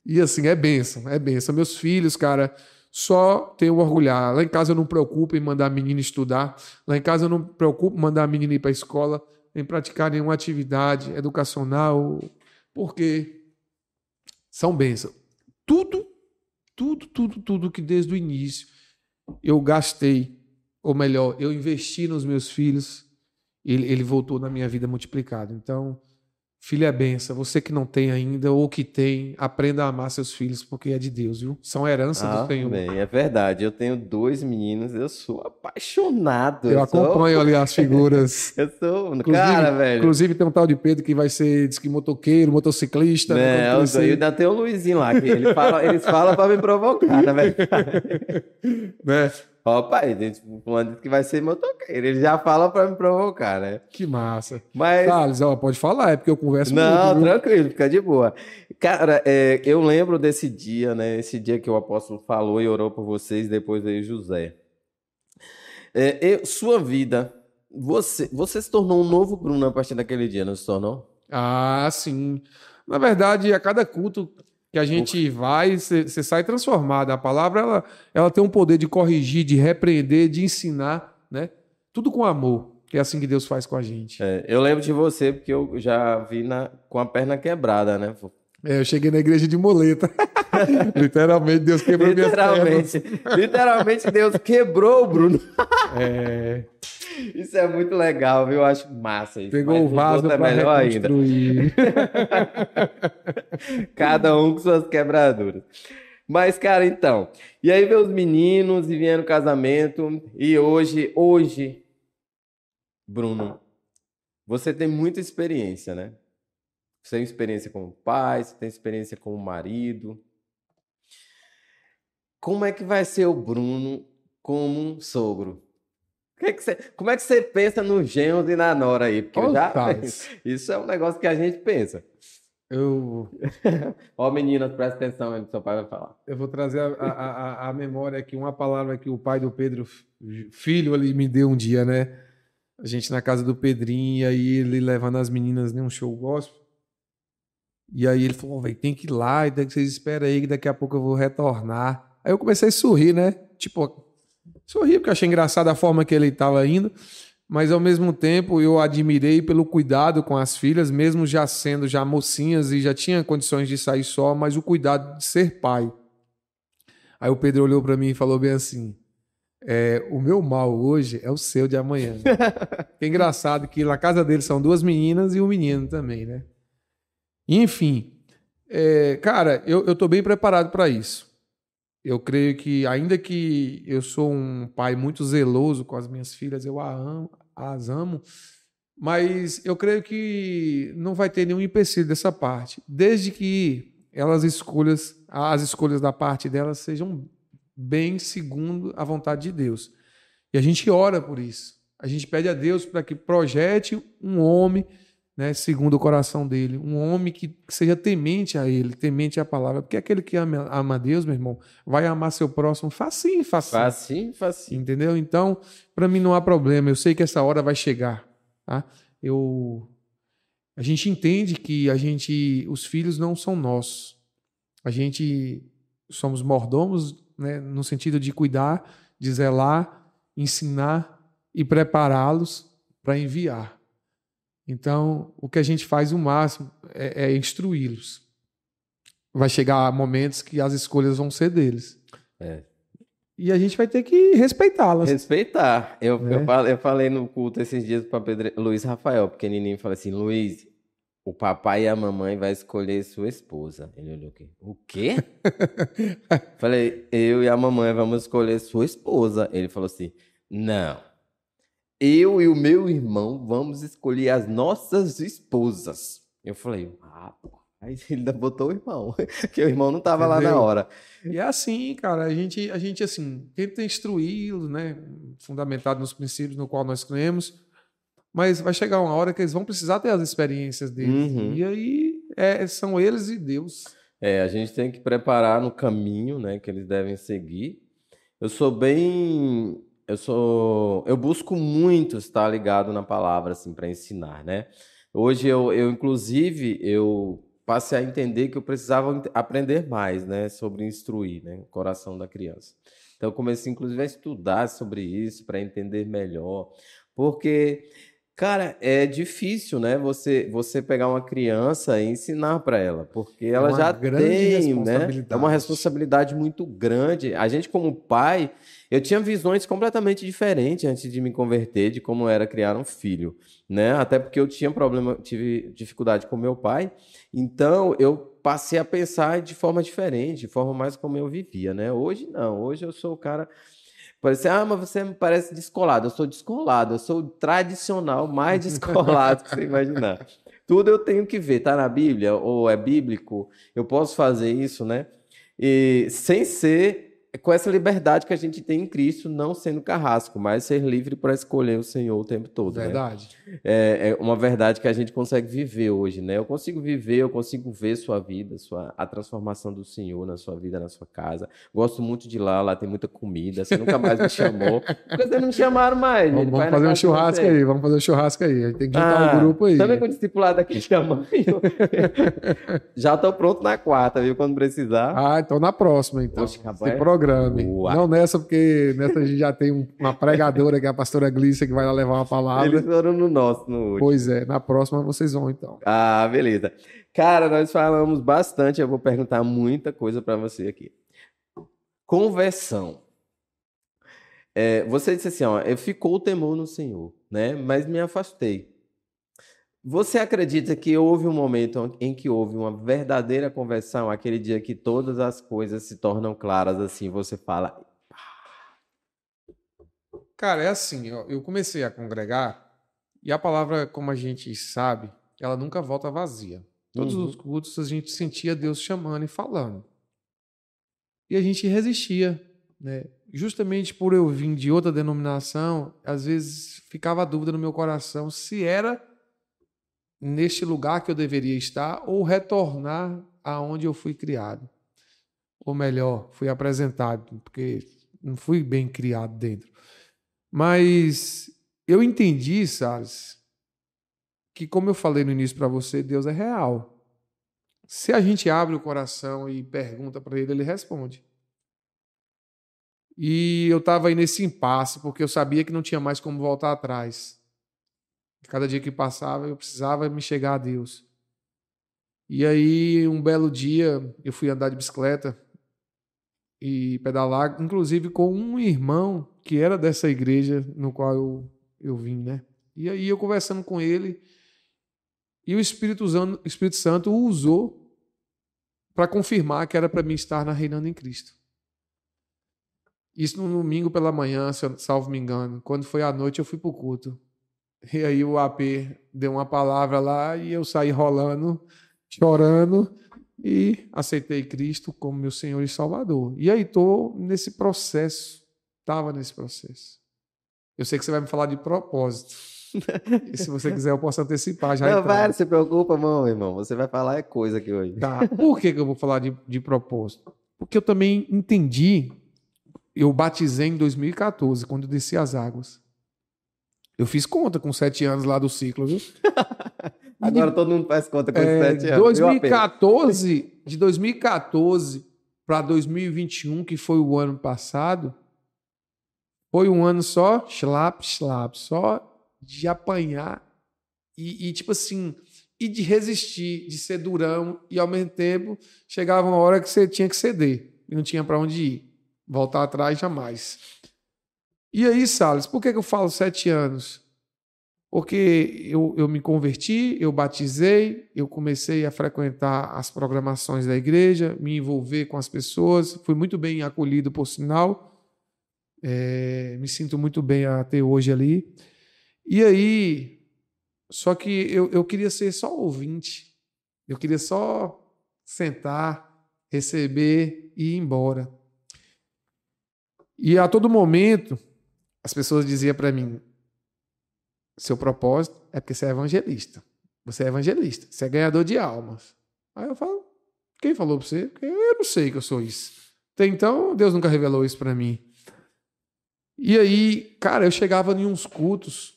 E assim, é bênção, é bênção. Meus filhos, cara, só tenho orgulhar. Lá em casa eu não preocupo em mandar a menina estudar. Lá em casa eu não preocupo em mandar a menina ir para a escola, em praticar nenhuma atividade educacional, porque são bênçãos. Tudo, tudo, tudo, tudo que desde o início eu gastei, ou melhor, eu investi nos meus filhos, ele, ele voltou na minha vida multiplicado. Então, Filho é benção. Você que não tem ainda ou que tem, aprenda a amar seus filhos, porque é de Deus, viu? São herança Ah, do Senhor. bem, é verdade. Eu tenho dois meninos, eu sou apaixonado. Eu sou- acompanho ali as figuras. Eu sou. Inclusive- Cara, velho. Inclusive tem um tal de Pedro que vai ser, diz que motoqueiro, motociclista. né, Né, quando eu crescer, ainda tem o Luizinho lá, que ele fala, eles falam pra me provocar, na verdade. né? Gente, fulano disse que vai ser motoqueiro. Ele já fala pra me provocar, né? Que massa. Mas. Thales, ó, pode falar, é porque eu converso Não, muito. tranquilo, fica de boa. Cara, é, eu lembro desse dia, né? Esse dia que o apóstolo falou e orou por vocês, depois veio José. É, eu- sua vida, você, você se tornou um novo Bruno a partir daquele dia, não se tornou? Ah, sim. Na verdade, a cada culto que a gente vai, você sai transformado. A palavra, ela, ela tem um poder de corrigir, de repreender, de ensinar, né? Tudo com amor, que é assim que Deus faz com a gente. É, eu lembro de você porque eu já vi na, com a perna quebrada, né? É, eu cheguei na igreja de muleta. Literalmente, Deus quebrou minhas pernas. Literalmente, literalmente Deus quebrou o Bruno. É, Isso é muito legal, viu? Eu acho massa isso. pegou o vaso é melhor ainda. reconstruir. Cada um com suas quebraduras. Mas, cara, então. E aí veio os meninos e vieram o casamento. E hoje, hoje, Bruno, você tem muita experiência, né? Você tem experiência como pai, você tem experiência como marido. Como é que vai ser o Bruno como um sogro? Que é que você- como é que você pensa nos genros e na nora aí? Porque eu Ô, já, isso é um negócio que a gente pensa. eu, Ó, meninas, presta atenção aí no seu pai vai falar. eu vou trazer a, a, a, memória aqui, uma palavra que o pai do Pedro, filho, ali me deu um dia, né? A gente na casa do Pedrinho, e aí ele levando as meninas em um show gospel. E aí ele falou, velho, tem que ir lá, e daí vocês esperam aí que daqui a pouco eu vou retornar. Aí eu comecei a sorrir, né? Tipo, sorri porque eu achei engraçada a forma que ele estava indo, mas ao mesmo tempo eu admirei pelo cuidado com as filhas, mesmo já sendo já mocinhas e já tinha condições de sair só, mas o cuidado de ser pai. Aí o Pedro olhou para mim e falou bem assim: é, o meu mal hoje é o seu de amanhã. é engraçado que na casa dele são duas meninas e um menino também, né? Enfim, é, cara, eu, eu tô bem preparado para isso. Eu creio que, ainda que eu sou um pai muito zeloso com as minhas filhas, eu a amo, as amo, mas eu creio que não vai ter nenhum empecilho dessa parte, desde que elas escolhas, as escolhas da parte delas sejam bem segundo a vontade de Deus. E a gente ora por isso. A gente pede a Deus para que projete um homem, né, segundo o coração dele, um homem que seja temente a ele, temente à palavra, porque aquele que ama, ama a Deus, meu irmão, vai amar seu próximo facinho, facinho. Facinho, facinho. Entendeu? Então, para mim não há problema. Eu sei que essa hora vai chegar. Tá? Eu, a gente entende que a gente, os filhos não são nossos. A gente somos mordomos, né, no sentido de cuidar, de zelar, ensinar e prepará-los para enviar. Então, o que a gente faz o máximo é, é instruí-los. Vai chegar momentos que as escolhas vão ser deles. É. E a gente vai ter que respeitá-las. Respeitar. Eu, É. eu, falei, eu falei no culto esses dias para Pedro, Luiz Rafael, pequenininho, falei assim, Luiz, o papai e a mamãe vai escolher sua esposa. Ele olhou aqui, o quê? falei, eu e a mamãe vamos escolher sua esposa. Ele falou assim, não, eu e o meu irmão vamos escolher as nossas esposas. Eu falei, ah, aí ele ainda botou o irmão, porque o irmão não tava lá na Entendeu? hora. E é assim, cara, a gente, a gente assim, tenta instruí-los, né, fundamentado nos princípios no qual nós cremos, mas vai chegar uma hora que eles vão precisar ter as experiências deles. Uhum. E aí é, são eles e Deus. É, a gente tem que preparar no caminho, né, que eles devem seguir. Eu sou bem, eu sou, eu busco muito estar ligado na palavra assim para ensinar, né? Hoje eu, eu inclusive eu passei a entender que eu precisava aprender mais, né, sobre instruir, né, o coração da criança. Então eu comecei inclusive a estudar sobre isso para entender melhor, porque Cara, é difícil, né? Você, você pegar uma criança e ensinar para ela, porque ela É já grande tem, né? É uma responsabilidade muito grande. A gente, como pai, eu tinha visões completamente diferentes antes de me converter de como era criar um filho, né? Até porque eu tinha problema, tive dificuldade com meu pai, então eu passei a pensar de forma diferente, de forma mais como eu vivia, né? Hoje não, hoje eu sou o cara Parece, ah, mas você me parece descolado. Eu sou descolado, eu sou o tradicional mais descolado que você imaginar. Tudo eu tenho que ver, tá na Bíblia ou é bíblico, eu posso fazer isso, né? E sem ser com essa liberdade que a gente tem em Cristo, não sendo carrasco, mas ser livre para escolher o Senhor o tempo todo. né? Verdade. É, é uma verdade que a gente consegue viver hoje, né? Eu consigo viver, eu consigo ver sua vida, sua, a transformação do Senhor na sua vida, na sua casa. Gosto muito de lá, lá tem muita comida. Você nunca mais me chamou. Por que vocês não me chamaram mais? Vamos, vamos fazer um churrasco aí, vamos fazer um churrasco aí. A gente tem que juntar Ah, o grupo aí. Também com o discipulado aqui tamanho. Já tô pronto na quarta, viu? Quando precisar. Ah, então na próxima, então. Poxa, é? Programe. Boa. Não nessa, porque nessa a gente já tem um- uma pregadora, que é a pastora Glícia, que vai lá levar uma palavra. Eles foram no nosso, no último. Pois é, na próxima vocês vão, então. Ah, beleza. Cara, nós falamos bastante. Eu vou perguntar muita coisa para você aqui. Conversão. É, você disse assim, ó, ficou o temor no Senhor, né? Mas me afastei. Você acredita que houve um momento em que houve uma verdadeira conversão, aquele dia que todas as coisas se tornam claras assim, você fala, Cara, é assim, ó, eu comecei a congregar e a palavra, como a gente sabe, ela nunca volta vazia. Todos Uhum. os cultos a gente sentia Deus chamando e falando. E a gente resistia, né? Justamente por eu vir de outra denominação, às vezes ficava a dúvida no meu coração se era neste lugar que eu deveria estar ou retornar aonde eu fui criado. Ou melhor, fui apresentado, porque não fui bem criado dentro. Mas eu entendi, Salles, que como eu falei no início para você, Deus é real. Se a gente abre o coração e pergunta para ele, ele responde. E eu estava aí nesse impasse, porque eu sabia que não tinha mais como voltar atrás. Cada dia que passava, eu precisava me chegar a Deus. E aí, um belo dia, eu fui andar de bicicleta e pedalar, inclusive com um irmão que era dessa igreja no qual eu, eu vim, né? E aí, eu conversando com ele, e o Espírito, Zan- Espírito Santo o usou para confirmar que era para mim estar na reinando em Cristo. Isso no domingo pela manhã, salvo me engano. Quando foi à noite, eu fui para o culto. E aí o AP deu uma palavra lá e eu saí rolando, chorando e aceitei Cristo como meu Senhor e Salvador. E aí estou nesse processo, estava nesse processo. Eu sei que você vai me falar de propósito. E se você quiser, eu posso antecipar já. não, então. vai, não se preocupa, não, irmão. Você vai falar é coisa aqui hoje. Tá. Por que, que eu vou falar de, de propósito? Porque eu também entendi. Eu batizei em 2014, quando eu desci as águas. Eu fiz conta com sete anos lá do ciclo, viu? Agora todo mundo faz conta com É, sete anos. viu, AP? 2014, de 2014 para 2021, que foi o ano passado, foi um ano só schlap, schlap, só de apanhar e, e, tipo assim, e de resistir, de ser durão e ao mesmo tempo chegava uma hora que você tinha que ceder e não tinha para onde ir, voltar atrás jamais. E aí, Salles, por que, eu falo sete anos? Porque eu, eu me converti, eu batizei, eu comecei a frequentar as programações da igreja, me envolver com as pessoas, fui muito bem acolhido, por sinal. É, me sinto muito bem até hoje ali. E aí, só que eu, eu queria ser só ouvinte, eu queria só sentar, receber e ir embora. E a todo momento, as pessoas diziam para mim: seu propósito é porque você é evangelista. Você é evangelista, você é ganhador de almas. Aí eu falo: quem falou para você? Porque eu não sei que eu sou isso. Até então, Deus nunca revelou isso para mim. E aí, cara, eu chegava em uns cultos,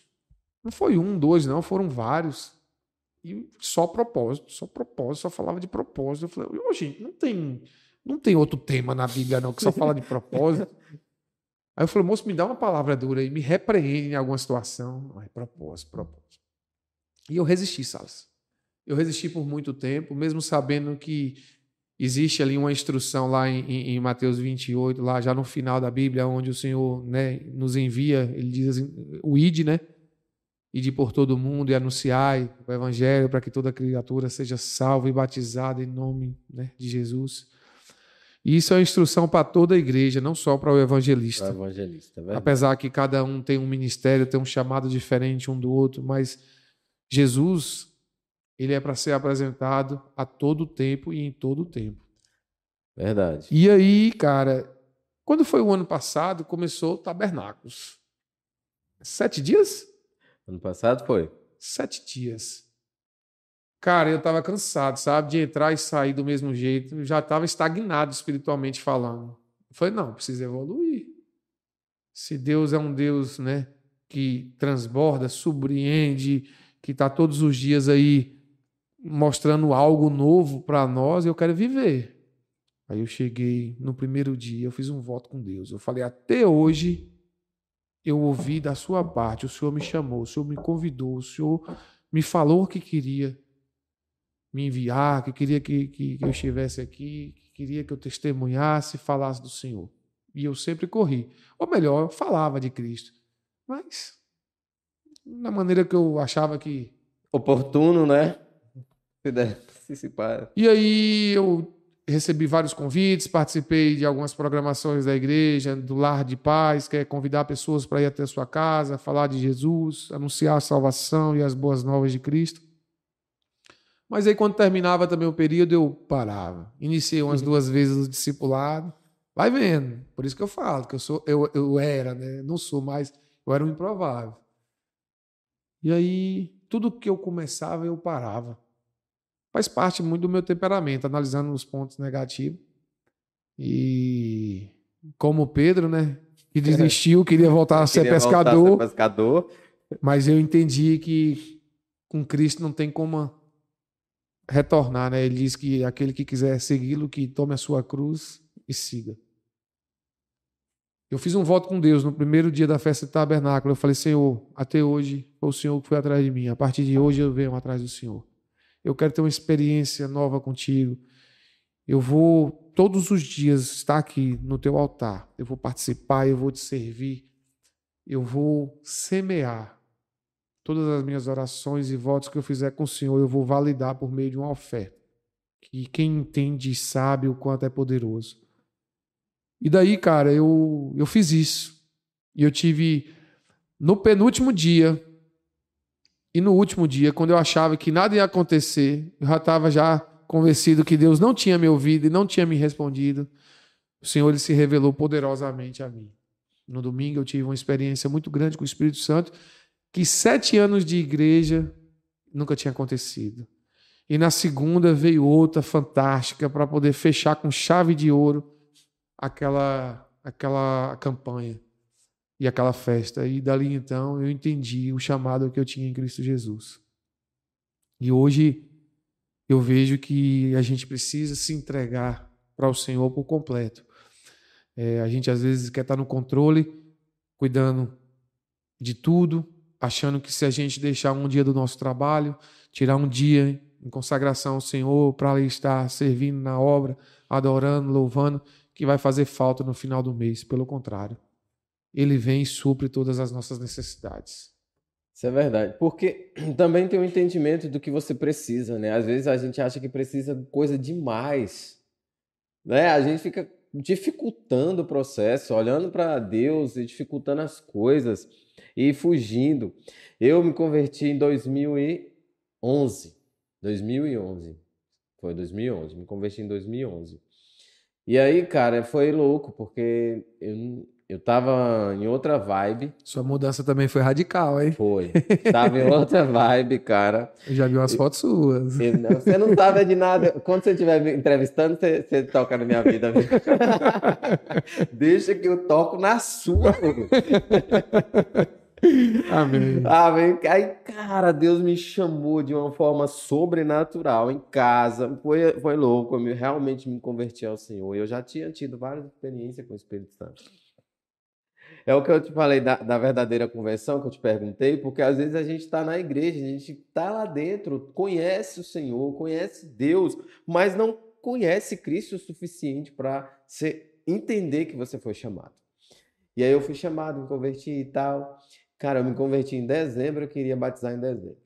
não foi um, dois, não, foram vários. E só propósito, só propósito, só falava de propósito. Eu falei, ô, gente, não tem, não tem outro tema na Bíblia, não, que só fala de propósito. Aí eu falei, moço, me dá uma palavra dura aí, me repreende em alguma situação. Aí, propósito, propósito. E eu resisti, Salas. Eu resisti por muito tempo, mesmo sabendo que existe ali uma instrução lá em, em, em, Mateus 28, lá já no final da Bíblia, onde o Senhor né, nos envia, ele diz assim, o id, né? Ide por todo mundo e anunciai o evangelho para que toda criatura seja salva e batizada em nome né, de Jesus. E isso é uma instrução para toda a igreja, não só para o evangelista. O evangelista é Apesar que cada um tem um ministério, tem um chamado diferente um do outro, mas Jesus, ele é para ser apresentado a todo tempo e em todo tempo. Verdade. E aí, cara, quando foi o ano passado, começou Tabernáculos. Sete dias? Ano passado foi. Sete dias. Cara, eu estava cansado, sabe, de entrar e sair do mesmo jeito. Eu já estava estagnado espiritualmente falando. Eu falei, não, precisa evoluir. Se Deus é um Deus, né, que transborda, surpreende, que está todos os dias aí mostrando algo novo para nós, eu quero viver. Aí eu cheguei no primeiro dia, eu fiz um voto com Deus. Eu falei, até hoje eu ouvi da sua parte, o Senhor me chamou, o Senhor me convidou, o Senhor me falou o que queria me enviar, que queria que, que, que eu estivesse aqui, que queria que eu testemunhasse, falasse do Senhor. E eu sempre corri. Ou melhor, eu falava de Cristo. Mas, na maneira que eu achava que. Oportuno, né? Participar. E aí eu recebi vários convites, participei de algumas programações da igreja, do Lar de Paz, que é convidar pessoas para ir até a sua casa, falar de Jesus, anunciar a salvação e as boas novas de Cristo. Mas aí, quando terminava também o período, eu parava. Iniciei umas uhum. duas vezes o discipulado. Vai vendo. Por isso que eu falo, que eu sou, eu, eu era, né? Não sou mais, eu era um improvável. E aí, tudo que eu começava, eu parava. Faz parte muito do meu temperamento, analisando os pontos negativos. E como Pedro, né? Que desistiu, queria voltar a ser pescador. A ser pescador. Mas eu entendi que com Cristo não tem como retornar, né? Ele diz que aquele que quiser segui-lo, que tome a sua cruz e siga. Eu fiz um voto com Deus no primeiro dia da festa do tabernáculo. Eu falei, Senhor, até hoje foi o Senhor que foi atrás de mim. A partir de hoje eu venho atrás do Senhor. Eu quero ter uma experiência nova contigo. Eu vou todos os dias estar aqui no teu altar. Eu vou participar, eu vou te servir. Eu vou semear Todas as minhas orações e votos que eu fizer com o Senhor, eu vou validar por meio de uma oferta. Que quem entende sabe o quanto é poderoso. E daí, cara, eu, eu fiz isso. E eu tive, no penúltimo dia, e no último dia, quando eu achava que nada ia acontecer, eu já estava já convencido que Deus não tinha me ouvido e não tinha me respondido. O Senhor ele se revelou poderosamente a mim. No domingo eu tive uma experiência muito grande com o Espírito Santo que sete anos de igreja nunca tinha acontecido. E na segunda veio outra fantástica para poder fechar com chave de ouro aquela, aquela campanha e aquela festa. E dali então eu entendi o chamado que eu tinha em Cristo Jesus. E hoje eu vejo que a gente precisa se entregar para o Senhor por completo. É, a gente às vezes quer estar no controle, cuidando de tudo, achando que se a gente deixar um dia do nosso trabalho, tirar um dia em consagração ao Senhor para estar servindo na obra, adorando, louvando, que vai fazer falta no final do mês. Pelo contrário, Ele vem e supre todas as nossas necessidades. Isso é verdade, porque também tem o um entendimento do que você precisa, né? Às vezes a gente acha que precisa coisa demais, né? A gente fica dificultando o processo, olhando para Deus e dificultando as coisas e fugindo. Eu me converti em 2011. 2011. Foi 2011. Me converti em 2011. E aí, cara, foi louco, porque eu, eu tava em outra vibe. Sua mudança também foi radical, hein? Foi. Tava em outra vibe, cara. Eu já vi umas fotos suas. Você não sabe de nada. Quando você estiver me entrevistando, você, você toca na minha vida. Deixa que eu toco na sua. Amém. Amém. Aí, cara, Deus me chamou de uma forma sobrenatural em casa. Foi, foi louco. Eu realmente me converti ao Senhor. Eu já tinha tido várias experiências com o Espírito Santo. é o que eu te falei da, da verdadeira conversão que eu te perguntei, porque às vezes a gente está na igreja, a gente está lá dentro, conhece o Senhor, conhece Deus, mas não conhece Cristo o suficiente para entender que você foi chamado. E aí eu fui chamado, me converti e tal. Cara, eu me converti em dezembro, eu queria batizar em dezembro.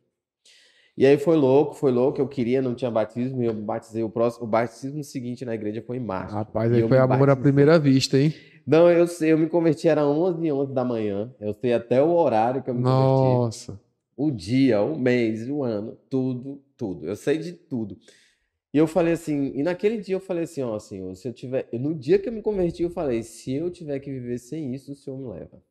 E aí foi louco, foi louco, eu queria, não tinha batismo, e eu batizei o próximo, o batismo seguinte na igreja foi em março. Rapaz, aí foi amor à primeira vista, hein? Não, eu sei, eu me converti, era 11 e 11 da manhã, eu sei até o horário que eu me converti. Nossa! O dia, o mês, o ano, tudo, tudo, eu sei de tudo. E eu falei assim, e naquele dia eu falei assim, ó, Senhor, se eu tiver, no dia que eu me converti, eu falei, se eu tiver que viver sem isso, o Senhor me leva.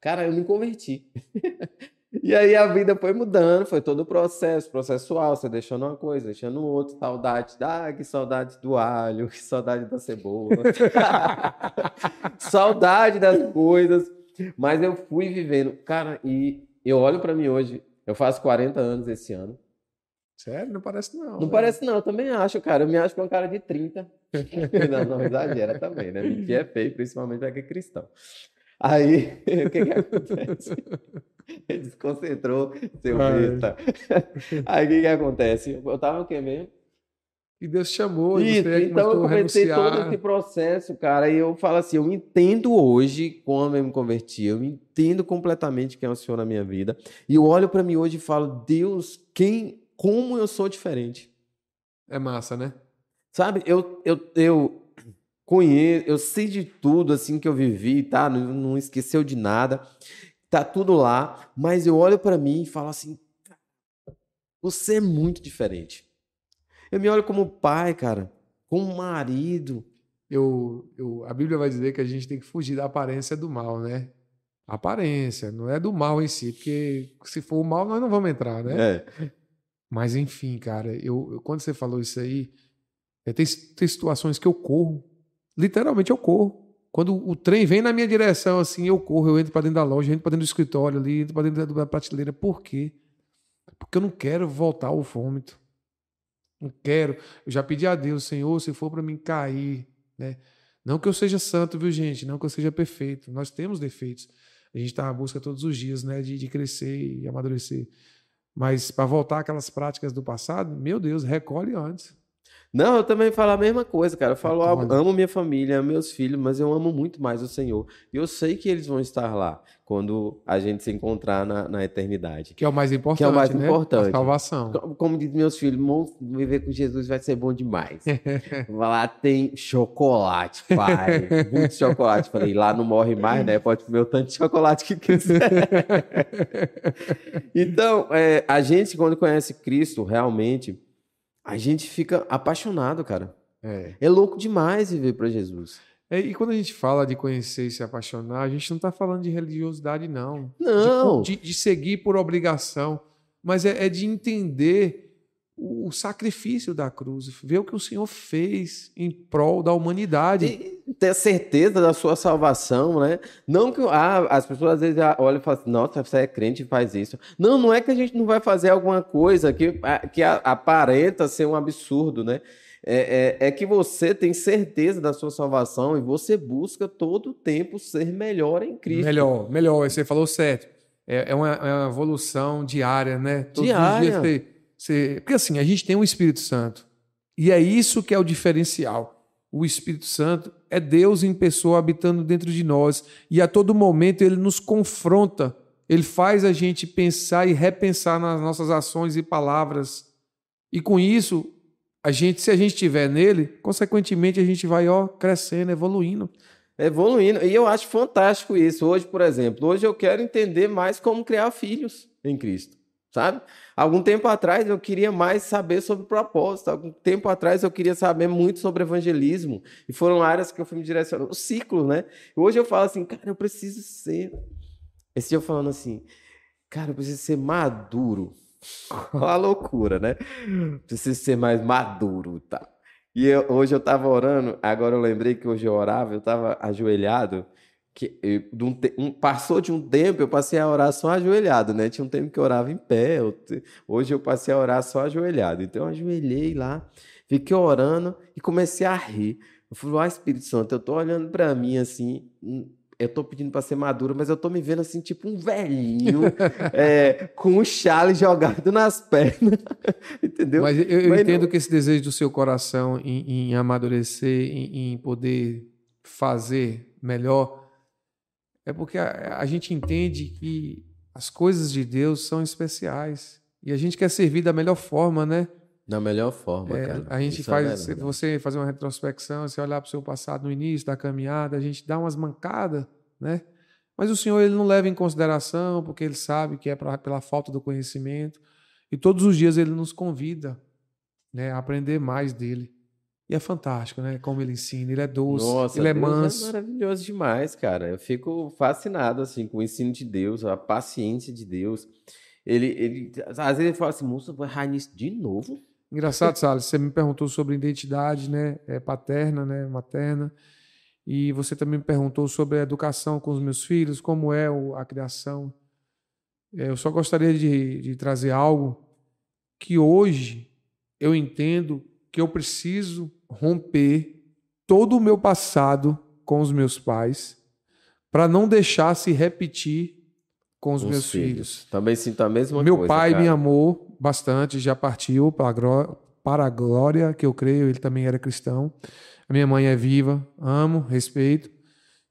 Cara, eu me converti. E aí a vida foi mudando, foi todo o processo, processual, você deixando uma coisa, deixando outra, saudade, ah, que saudade do alho, que saudade da cebola, saudade das coisas, mas eu fui vivendo, cara, e eu olho para mim hoje, eu faço 40 anos esse ano. Sério? Não parece não. Não né? parece não, eu também acho, cara, eu me acho com um cara de 30. não, não exagera também, né? Que é feio, principalmente quem é cristão. Aí, o que que acontece? Ele desconcentrou, seu besta. Aí o que, que acontece? Eu tava o quê mesmo? E Deus chamou, Isso, você então eu comecei todo esse processo, cara, e eu falo assim, eu entendo hoje quando eu me converti, eu entendo completamente quem é o Senhor na minha vida, e eu olho para mim hoje e falo, Deus, quem, como eu sou diferente. É massa, né? Sabe, eu, eu, eu conheço, eu sei de tudo assim que eu vivi, tá? Não, não esqueceu de nada tá tudo lá, mas eu olho para mim e falo assim: você é muito diferente. Eu me olho como pai, cara, como marido. Eu, eu, a Bíblia vai dizer que a gente tem que fugir da aparência do mal, né? Aparência, não é do mal em si, porque se for o mal, nós não vamos entrar, né? É. Mas enfim, cara, eu, eu, quando você falou isso aí, é, tem, tem situações que eu corro, literalmente eu corro. Quando o trem vem na minha direção, assim, eu corro, eu entro para dentro da loja, entro para dentro do escritório ali, entro para dentro da prateleira. Por quê? Porque eu não quero voltar ao vômito. Não quero. Eu já pedi a Deus, Senhor, se for para mim cair, né? Não que eu seja santo, viu, gente? Não que eu seja perfeito. Nós temos defeitos. A gente está na busca todos os dias, né, de, de crescer e amadurecer. Mas para voltar àquelas práticas do passado, meu Deus, recolhe antes. Não, eu também falo a mesma coisa, cara. Eu falo, amo, amo minha família, amo meus filhos, mas eu amo muito mais o Senhor. E eu sei que eles vão estar lá quando a gente se encontrar na, na eternidade. Que é o mais importante. Que é o mais né? importante. A salvação. Como, como diz meus filhos, viver com Jesus vai ser bom demais. lá tem chocolate, pai. muito chocolate. Falei, lá não morre mais, né? Pode comer o tanto de chocolate que quiser. então, é, a gente, quando conhece Cristo, realmente a gente fica apaixonado, cara. É, é louco demais viver para Jesus. É, e quando a gente fala de conhecer e se apaixonar, a gente não está falando de religiosidade, não. Não. De, de, de seguir por obrigação. Mas é, é de entender o, sacrifício da cruz, ver o que o Senhor fez em prol da humanidade. E ter certeza da sua salvação, né? Não que ah, as pessoas às vezes olham e falam assim, nossa, você é crente e faz isso. Não, não é que a gente não vai fazer alguma coisa que, que aparenta ser um absurdo, né? É, é, é, que você tem certeza da sua salvação e você busca todo o tempo ser melhor em Cristo. Melhor, melhor, você falou certo. É, é, uma, é uma, evolução diária, né? Todos diária. Os dias você... Porque assim, a gente tem um Espírito Santo. E é isso que é o diferencial. O Espírito Santo é Deus em pessoa habitando dentro de nós. E a todo momento ele nos confronta. Ele faz a gente pensar e repensar nas nossas ações e palavras. E com isso, a gente, se a gente estiver nele, consequentemente a gente vai ó, crescendo, evoluindo. Evoluindo. E eu acho fantástico isso. Hoje, por exemplo, hoje eu quero entender mais como criar filhos em Cristo sabe? Algum tempo atrás eu queria mais saber sobre propósito, algum tempo atrás eu queria saber muito sobre evangelismo, e foram áreas que eu fui me direcionando, o ciclo, né? Hoje eu falo assim, cara, eu preciso ser. Esse dia eu falando assim, cara, eu preciso ser maduro. Olha a loucura, né? Preciso ser mais maduro, tá? E eu, hoje eu tava orando, agora eu lembrei que hoje eu orava, eu tava ajoelhado, que eu, de um, um, passou de um tempo, eu passei a orar só ajoelhado, né? Tinha um tempo que eu orava em pé, eu, hoje eu passei a orar só ajoelhado. Então eu ajoelhei lá, fiquei orando e comecei a rir. Eu falei, ah, Espírito Santo, eu tô olhando para mim assim, hum, eu tô pedindo para ser maduro, mas eu tô me vendo assim, tipo um velhinho, é, com o chale jogado nas pernas, entendeu? Mas eu, eu Mas entendo não- que esse desejo do seu coração em, em amadurecer, em, em poder fazer melhor, é porque a, a gente entende que as coisas de Deus são especiais. E a gente quer servir da melhor forma, né? Da melhor forma, É, cara. a gente Isso é faz, verdade. você fazer uma retrospecção, você olhar para o seu passado no início da caminhada, a gente dá umas mancadas, né? Mas o Senhor ele não leva em consideração, porque ele sabe que é pra, pela falta do conhecimento. E todos os dias ele nos convida né, a aprender mais dele. E é fantástico, né? Como ele ensina, ele é doce, Nossa, ele é Deus manso. maravilhoso demais, cara. Eu fico fascinado assim com o ensino de Deus, a paciência de Deus. Ele, ele às vezes ele fala assim, moça, vai errar nisso de novo? Engraçado, Salles, você me perguntou sobre identidade né, é, paterna, né, materna, e você também me perguntou sobre a educação com os meus filhos, como é a criação. É, eu só gostaria de, de trazer algo que hoje eu entendo que eu preciso romper todo o meu passado com os meus pais para não deixar se repetir com os Com meus filhos. Também sinto a mesma Meu coisa. pai cara. me amou bastante, já partiu para a, gló- para a glória, que eu creio, ele também era cristão. A minha mãe é viva, amo, respeito.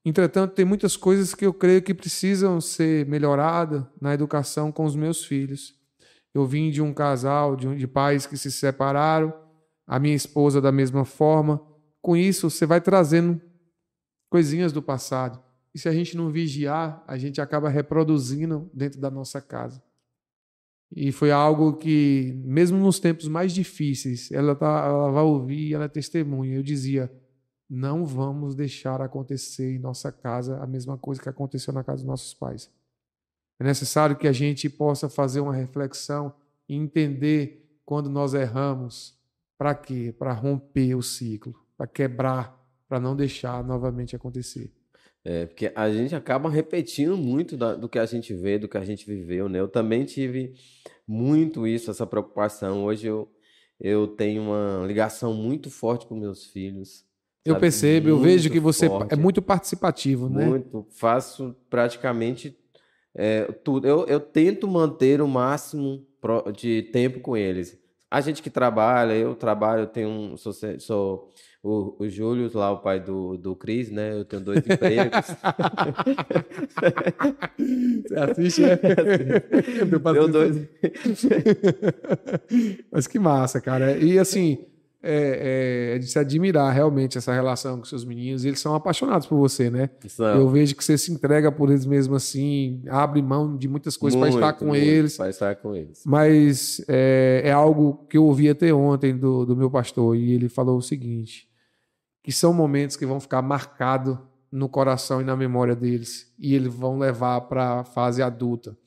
Entretanto, tem muitas coisas que eu creio que precisam ser melhoradas na educação com os meus filhos. Eu vim de um casal de, um- de pais que se separaram, a minha esposa da mesma forma. Com isso, você vai trazendo coisinhas do passado. E se a gente não vigiar, a gente acaba reproduzindo dentro da nossa casa. E foi algo que, mesmo nos tempos mais difíceis, ela, tá, ela vai ouvir ela é testemunha. Eu dizia: não vamos deixar acontecer em nossa casa a mesma coisa que aconteceu na casa dos nossos pais. É necessário que a gente possa fazer uma reflexão e entender quando nós erramos. Para quê? Para romper o ciclo, para quebrar, para não deixar novamente acontecer. É, porque a gente acaba repetindo muito da- do que a gente vê, do que a gente viveu, né? Eu também tive muito isso, essa preocupação. Hoje eu, eu tenho uma ligação muito forte com meus filhos. Eu sabe? percebo, eu vejo Muito que você forte. é muito participativo, né? Muito. Faço praticamente é, tudo. Eu, eu tento manter o máximo de tempo com eles. A gente que trabalha, eu trabalho, eu tenho um. Sou, sou o, o Júlio, lá, o pai do, do Cris, né? Eu tenho dois empregos. Você assiste, é? Deu Deu pra- dois. Mas que massa, cara. E assim, é, é de se admirar realmente essa relação com seus meninos. Eles são apaixonados por você, né? São Eu vejo que você se entrega por eles mesmo assim, abre mão de muitas coisas para estar com muito eles. Para estar com eles. Mas é, é algo que eu ouvi até ontem do, do meu pastor, e ele falou o seguinte: que são momentos que vão ficar marcados no coração e na memória deles, e eles vão levar para a fase adulta.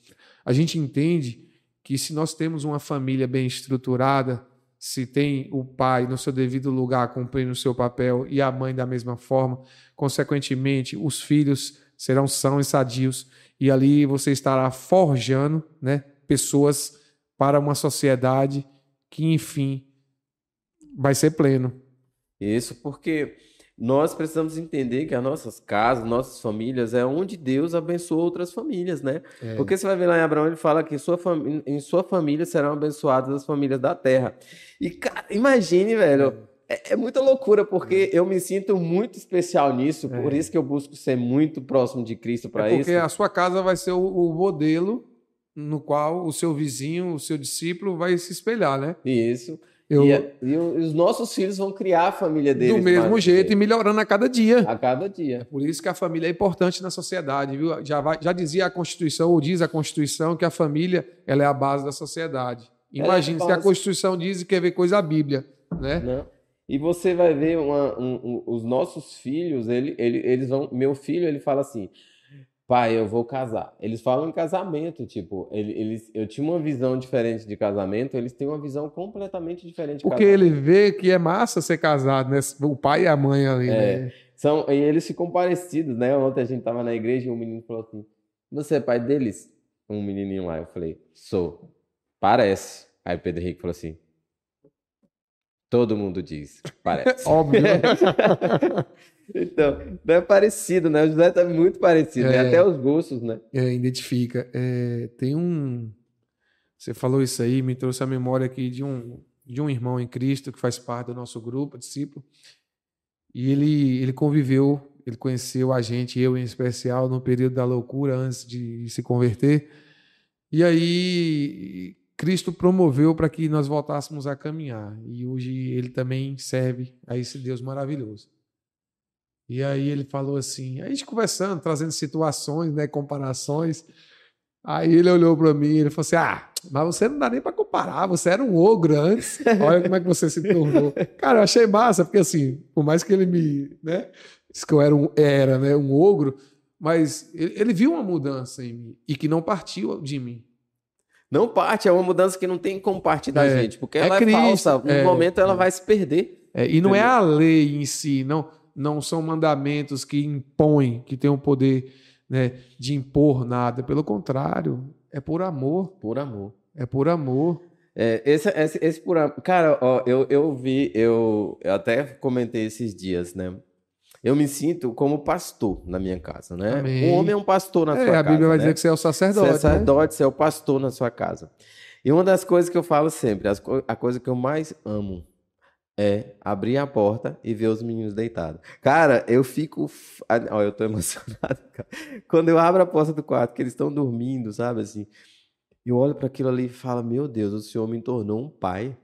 A gente entende que se nós temos uma família bem estruturada, se tem o pai no seu devido lugar cumprindo o seu papel e a mãe da mesma forma, consequentemente, os filhos serão são e sadios e ali você estará forjando, né, pessoas para uma sociedade que, enfim, vai ser pleno. Isso porque nós precisamos entender que as nossas casas, nossas famílias, é onde Deus abençoa outras famílias, né? É. Porque você vai ver lá em Abraão, ele fala que em sua, em sua família serão abençoadas as famílias da terra. E, cara, imagine, velho. É, é muita loucura, porque eu me sinto muito especial nisso, por É. isso que eu busco ser muito próximo de Cristo para É porque isso. a sua casa vai ser o, o modelo no qual o seu vizinho, o seu discípulo vai se espelhar, né? Isso. Eu, E, é e os nossos filhos vão criar a família deles. do mesmo jeito e melhorando a cada dia. a cada dia. Por isso que a família é importante na sociedade, viu? Já, vai- já dizia a Constituição, ou diz a Constituição, que a família ela é a base da sociedade. Ela é se a. Constituição diz e quer ver coisa a Bíblia, né? né? E você vai ver uma- um- um- os nossos filhos, ele, ele- eles vão. Meu filho, ele fala assim: pai, eu vou casar. Eles falam em casamento, tipo, ele- eles, eu tinha uma visão diferente de casamento, eles têm uma visão completamente diferente de Porque casamento. ele vê que é massa ser casado, né? O pai e a mãe ali, É. né? São, e eles ficam parecidos, né? Ontem a gente tava na igreja e um menino falou assim: Você é pai deles? Um menininho lá. Eu falei: Sou. Parece. Aí o Pedro Henrique falou assim: Todo mundo diz, parece. Óbvio. né? então, não é parecido, né? O José tá muito parecido, né? É. Até os gostos, né? É, identifica. É, tem um. Você falou isso aí, me trouxe a memória aqui de um, de um irmão em Cristo que faz parte do nosso grupo, discípulo. E ele, ele conviveu, ele conheceu a gente, eu em especial, no período da loucura, antes de se converter. E aí, Cristo promoveu para que nós voltássemos a caminhar. E hoje ele também serve a esse Deus maravilhoso. E aí ele falou assim, a gente conversando, trazendo situações, né, comparações. Aí ele olhou para mim e ele falou assim: Ah, mas você não dá nem para comparar, você era um ogro antes. Olha como é que você se tornou. Cara, eu achei massa, porque assim, por mais que ele me, né, disse que eu era um, era, né, um ogro, mas ele, ele viu uma mudança em mim e que não partiu de mim. Não parte, é uma mudança que não tem como partir da É, gente, porque é ela é, Cristo, falsa. No é, momento ela é. vai se perder. É, e não é Entendeu? a lei em si, não, não são mandamentos que impõem, que têm o poder né, de impor nada. Pelo contrário, é por amor. Por amor. É por amor. É, esse, esse, esse por amor. Cara, ó, eu, eu vi, eu, eu até comentei esses dias, né? Eu me sinto como pastor na minha casa, né? Amém. O homem é um pastor na É, sua a casa. Bíblia vai né? dizer que você é o sacerdote. Você é né? sacerdote, você é o pastor na sua casa. E uma das coisas que eu falo sempre, a coisa que eu mais amo é abrir a porta e ver os meninos deitados. Cara, eu fico. Ó, eu tô emocionado, cara. Quando eu abro a porta do quarto, que eles estão dormindo, sabe assim? Eu olho para aquilo ali e falo: Meu Deus, o Senhor me tornou um pai.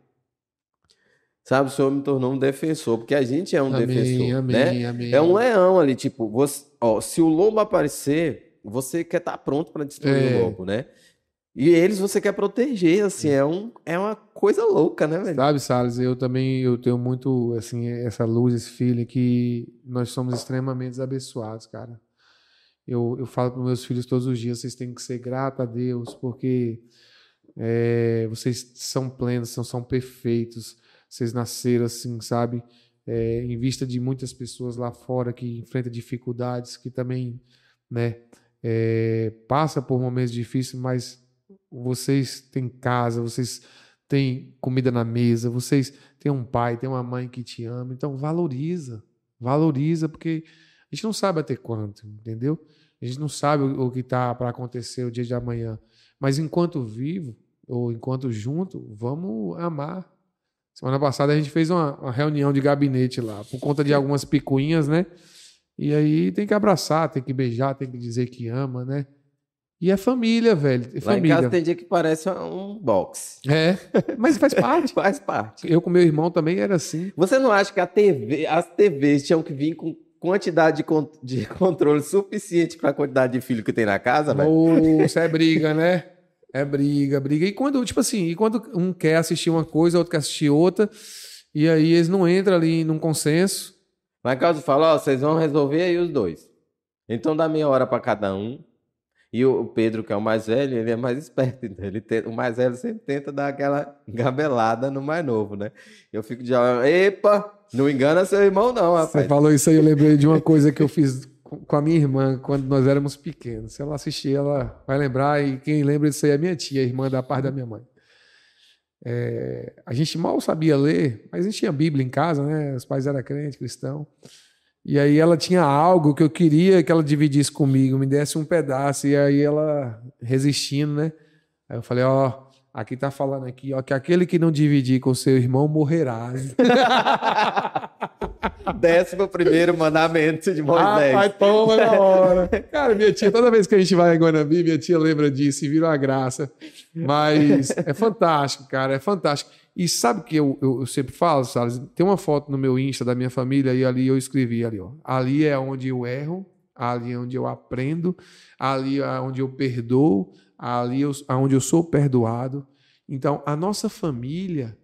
Sabe, o Senhor me tornou um defensor, porque a gente é um amém, defensor, amém, né? amém. É um leão ali, tipo, você, ó, se o lobo aparecer, você quer estar pronto para destruir É. o lobo, né? E eles você quer proteger, assim, é, um, é uma coisa louca, né, velho? Sabe, Salles, eu também eu tenho muito assim essa luz, esse feeling que nós somos extremamente abençoados, cara. Eu, eu falo para meus filhos todos os dias, vocês têm que ser gratos a Deus, porque é, vocês são plenos, são, são perfeitos, vocês nasceram assim, sabe? É, em vista de muitas pessoas lá fora que enfrentam dificuldades, que também, né, é, passa por momentos difíceis, mas vocês têm casa, vocês têm comida na mesa, vocês têm um pai, têm uma mãe que te ama, então valoriza, valoriza, porque a gente não sabe até quanto, entendeu? A gente não sabe o, o que está para acontecer o dia de amanhã, mas enquanto vivo ou enquanto junto, vamos amar. Semana passada a gente fez uma, uma reunião de gabinete lá, por conta de algumas picuinhas, né? E aí tem que abraçar, tem que beijar, tem que dizer que ama, né? E é família, velho. É Lá em família. casa tem dia que parece um box. É, mas faz parte. Faz parte. Eu com meu irmão também era assim. Você não acha que a TV, as TVs tinham que vir com quantidade de, con- de controle suficiente para a quantidade de filho que tem na casa, velho? Moço, é briga, né? É briga, briga. E quando, tipo assim, e quando um quer assistir uma coisa, outro quer assistir outra, e aí eles não entram ali num consenso. Em casa fala, ó, vocês vão resolver aí os dois. Então dá meia hora para cada um. E o Pedro, que é o mais velho, ele é mais esperto. Então ele tenta- o mais velho sempre tenta dar aquela gabelada no mais novo, né? Eu fico de epa, não engana seu irmão não, Você rapaz. falou isso aí, eu lembrei de uma coisa que eu fiz com a minha irmã quando nós éramos pequenos. Se ela assistir, ela vai lembrar, e quem lembra disso aí é minha tia, irmã da parte da minha mãe. É, a gente mal sabia ler, mas a gente tinha Bíblia em casa, né? Os pais eram crentes, cristão. E aí ela tinha algo que eu queria que ela dividisse comigo, me desse um pedaço, e aí ela resistindo, né? Aí eu falei, ó, aqui tá falando aqui, ó, que aquele que não dividir com seu irmão morrerá. Décimo primeiro mandamento de Moisés. Ah, pai, toma na hora. Cara, minha tia, toda vez que a gente vai a Guanambi, minha tia lembra disso e vira uma graça. Mas é fantástico, cara, é fantástico. E sabe o que eu, eu, eu sempre falo, Salles? Tem uma foto no meu Insta da minha família e ali eu escrevi ali, ó. Ali é onde eu erro, ali é onde eu aprendo, ali é onde eu perdoo, ali é onde eu sou perdoado. Então, a nossa família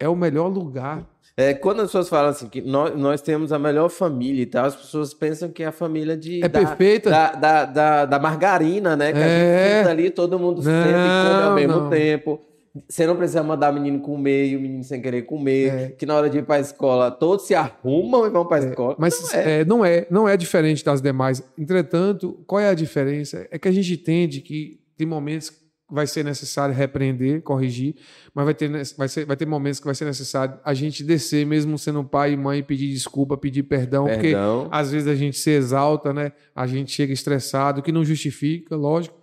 é o melhor lugar É, quando as pessoas falam assim, que nós, nós temos a melhor família e tal, as pessoas pensam que é a família de, É da, perfeita. Da, da, da, da margarina, né? Que a É. gente senta ali, todo mundo senta e come ao Não, mesmo não. tempo. Você não precisa mandar o menino comer e o menino sem querer comer. É. Que na hora de ir pra escola, todos se arrumam e vão pra escola. Mas Não é. é, não é, não é diferente das demais. Entretanto, qual é a diferença? É que a gente entende que tem momentos vai ser necessário repreender, corrigir, mas vai ter, vai, ser, vai ter momentos que vai ser necessário a gente descer, mesmo sendo pai e mãe, pedir desculpa, pedir perdão, perdão. porque às vezes a gente se exalta, né? A gente chega estressado, que não justifica, lógico,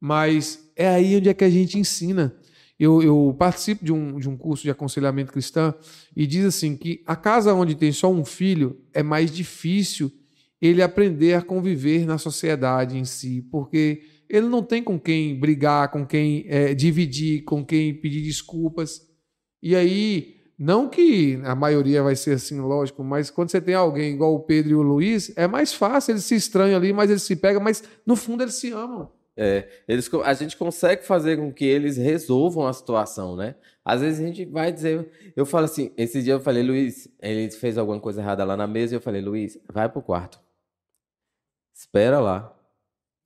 mas é aí onde é que a gente ensina. Eu, eu, participo de um, de um curso de aconselhamento cristão e diz assim que a casa onde tem só um filho é mais difícil ele aprender a conviver na sociedade em si, porque ele não tem com quem brigar, com quem é, dividir, com quem pedir desculpas. E aí, não que a maioria vai ser assim, lógico, mas quando você tem alguém igual o Pedro e o Luiz, é mais fácil, eles se estranham ali, mas eles se pegam, mas no fundo eles se amam. É, eles, a gente consegue fazer com que eles resolvam a situação, né? Às vezes a gente vai dizer, eu falo assim, esse dia eu falei, Luiz, ele fez alguma coisa errada lá na mesa, e eu falei, Luiz, vai pro quarto. Espera lá,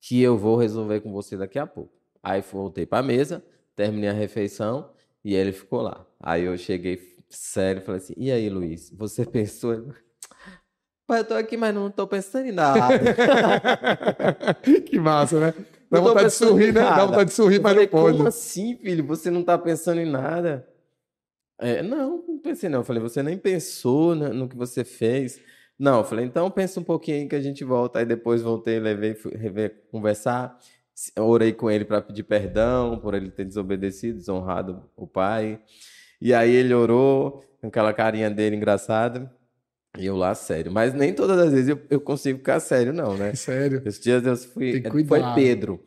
que eu vou resolver com você daqui a pouco. Aí voltei para a mesa, terminei a refeição e ele ficou lá. Aí eu cheguei sério e falei assim: E aí, Luiz, você pensou? Pai, eu tô aqui, mas não tô pensando em nada. que massa, né? Dá vontade de sorrir, né? Dá vontade de sorrir, mas falei, não pode. Como assim, filho? Você não tá pensando em nada? É, não, não pensei não. Eu falei, você nem pensou no que você fez. Não, eu falei, então pensa um pouquinho aí que a gente volta. Aí depois voltei, levei, fui rever, conversar. Orei com ele para pedir perdão por ele ter desobedecido, desonrado o pai. E aí ele orou, com aquela carinha dele engraçada. E eu lá, sério. Mas nem todas as vezes eu, eu consigo ficar sério, não, né? Sério. Esses dias eu fui. Foi Pedro.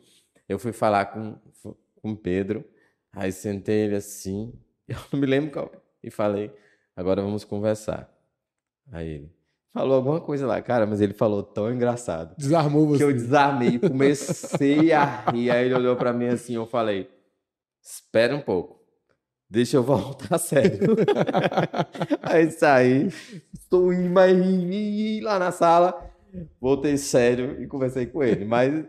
Eu fui falar com, com Pedro. Aí sentei ele assim. Eu não me lembro qual. E falei, agora vamos conversar. Aí ele falou alguma coisa lá, cara, mas ele falou tão engraçado. Desarmou você. Que eu desarmei, comecei a rir. Aí ele olhou para mim assim, eu falei: "Espera um pouco. Deixa eu voltar sério". Aí saí, estou indo mais lá na sala, voltei sério e conversei com ele, mas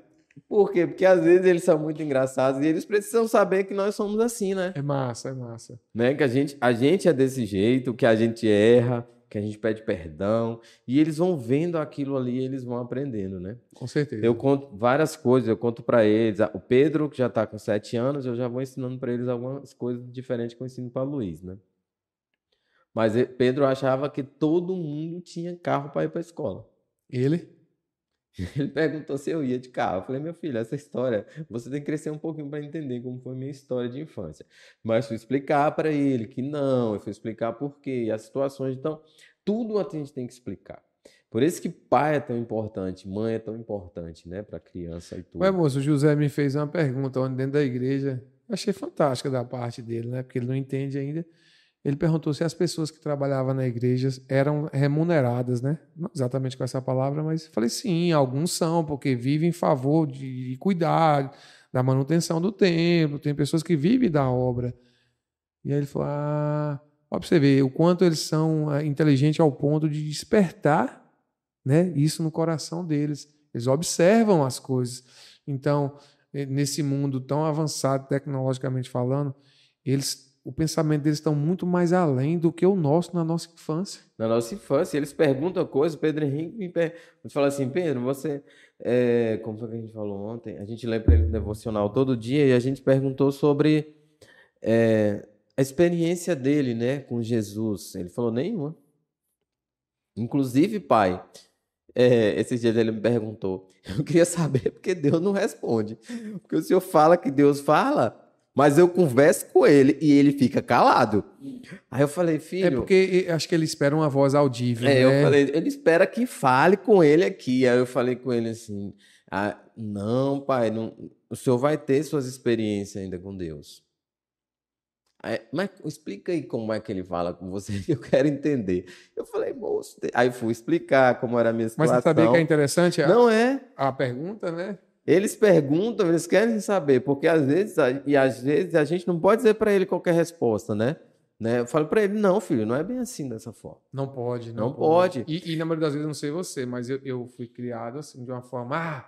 por quê? Porque às vezes eles são muito engraçados e eles precisam saber que nós somos assim, né? É massa, é massa. Né? Que a gente, a gente é desse jeito, que a gente erra, que a gente pede perdão, e eles vão vendo aquilo ali, eles vão aprendendo, né? Com certeza. Eu conto várias coisas, eu conto para eles. O Pedro, que já está com sete anos, eu já vou ensinando para eles algumas coisas diferentes que eu ensino para Luiz, né? Mas Pedro achava que todo mundo tinha carro para ir para a escola. Ele? Ele perguntou se eu ia de carro. Eu falei, meu filho, essa história, você tem que crescer um pouquinho para entender como foi a minha história de infância. Mas fui explicar para ele que não, eu fui explicar por quê, as situações. Então, tudo a gente tem que explicar. Por isso que pai é tão importante, mãe é tão importante, né, para criança e tudo. Ué, moço, o José me fez uma pergunta onde dentro da igreja, achei fantástica da parte dele, né, porque ele não entende ainda. Ele perguntou se as pessoas que trabalhavam na igreja eram remuneradas, né? Não exatamente com essa palavra, mas falei sim, alguns são, porque vivem em favor de cuidar da manutenção do templo, tem pessoas que vivem da obra. E aí ele falou: ah, ver o quanto eles são ah, inteligentes ao ponto de despertar né, isso no coração deles. Eles observam as coisas. Então, nesse mundo tão avançado tecnologicamente falando, eles, o pensamento deles estão muito mais além do que o nosso na nossa infância. Na nossa infância, eles perguntam coisas. Pedro Henrique me per... fala assim: Pedro, você. É... Como foi que a gente falou ontem? A gente lê para ele devocional todo dia e a gente perguntou sobre. É a experiência dele, né, com Jesus. Ele falou nenhuma. Inclusive, pai, é, esses dias ele me perguntou. Eu queria saber porque Deus não responde. Porque o senhor fala que Deus fala, mas eu converso com ele e ele fica calado. Aí eu falei, filho. É porque acho que ele espera uma voz audível. É, né? eu falei, ele espera que fale com ele aqui. Aí eu falei com ele assim: ah, não, pai, não, o senhor vai ter suas experiências ainda com Deus. Aí, mas explica aí como é que ele fala com você, que eu quero entender. Eu falei, moço. Aí fui explicar como era a minha situação. Mas você sabia que é interessante? A, Não é? A pergunta, né? Eles perguntam, eles querem saber, porque às vezes, e às vezes a gente não pode dizer para ele qualquer resposta, né? né? Eu falo para ele, não, filho, não é bem assim dessa forma. Não pode, não, não pode. pode. E, e, na maioria das vezes, não sei você, mas eu, eu fui criado assim, de uma forma, ah,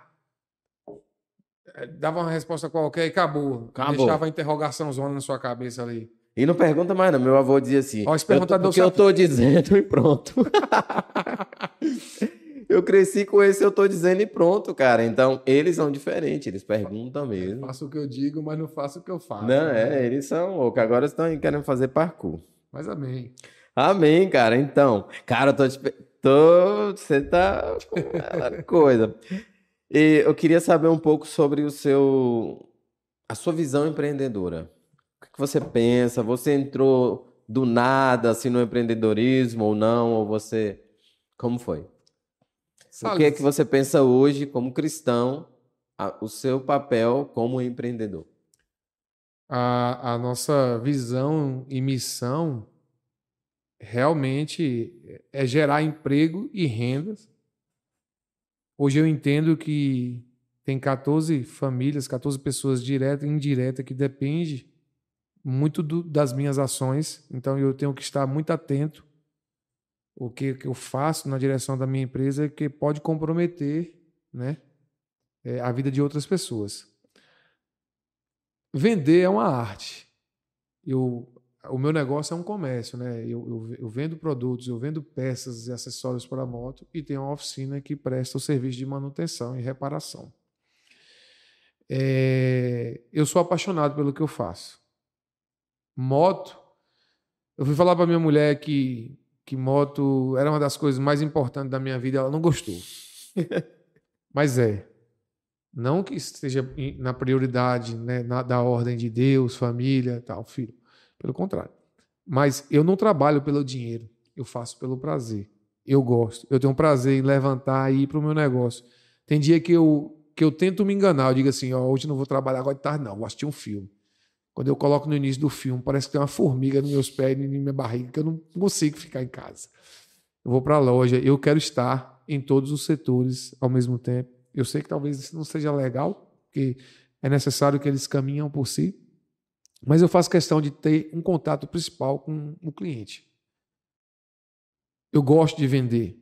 é, dava uma resposta qualquer e acabou. acabou. Deixava a interrogação zona na sua cabeça ali. E não pergunta mais, não. Meu avô dizia assim. Ó, esse perguntador eu tô, eu tô dizendo e pronto. Eu cresci com esse, eu tô dizendo e pronto, cara. Então, eles são diferentes, eles perguntam mesmo. Faço o que eu digo, mas não faço o que eu faço. Não, né? é, eles são loucos. Agora estão querendo fazer parkour. Mas amém. Amém, cara. Então, cara, eu tô, te... tô... você tá coisa. E eu queria saber um pouco sobre o seu a sua visão empreendedora. O que você pensa? Você entrou do nada assim no empreendedorismo ou não? Ou você como foi? O que é que você pensa hoje como cristão, a, o seu papel como empreendedor? A, a nossa visão e missão realmente é gerar emprego e rendas. Hoje eu entendo que tem 14 famílias, 14 pessoas direta e indireta que depende muito do, das minhas ações. Então eu tenho que estar muito atento o que, que eu faço na direção da minha empresa que pode comprometer, né, é, a vida de outras pessoas. Vender é uma arte. Eu o meu negócio é um comércio, né? Eu, eu, eu, vendo produtos, eu vendo peças e acessórios para moto e tenho uma oficina que presta o serviço de manutenção e reparação. É, eu sou apaixonado pelo que eu faço. Moto, eu fui falar para minha mulher que, que moto era uma das coisas mais importantes da minha vida, ela não gostou. Mas é. Não que esteja na prioridade né, na, da ordem de Deus, família, tal, filho. Pelo contrário. Mas eu não trabalho pelo dinheiro, eu faço pelo prazer. Eu gosto. Eu tenho um prazer em levantar e ir para o meu negócio. Tem dia que eu, que eu tento me enganar. Eu digo assim: ó, hoje não vou trabalhar agora de tarde, não. Vou assistir um filme. Quando eu coloco no início do filme, parece que tem uma formiga nos meus pés e na minha barriga, que eu não consigo ficar em casa. Eu vou para a loja, eu quero estar em todos os setores ao mesmo tempo. Eu sei que talvez isso não seja legal, porque é necessário que eles caminham por si, mas eu faço questão de ter um contato principal com o cliente. Eu gosto de vender.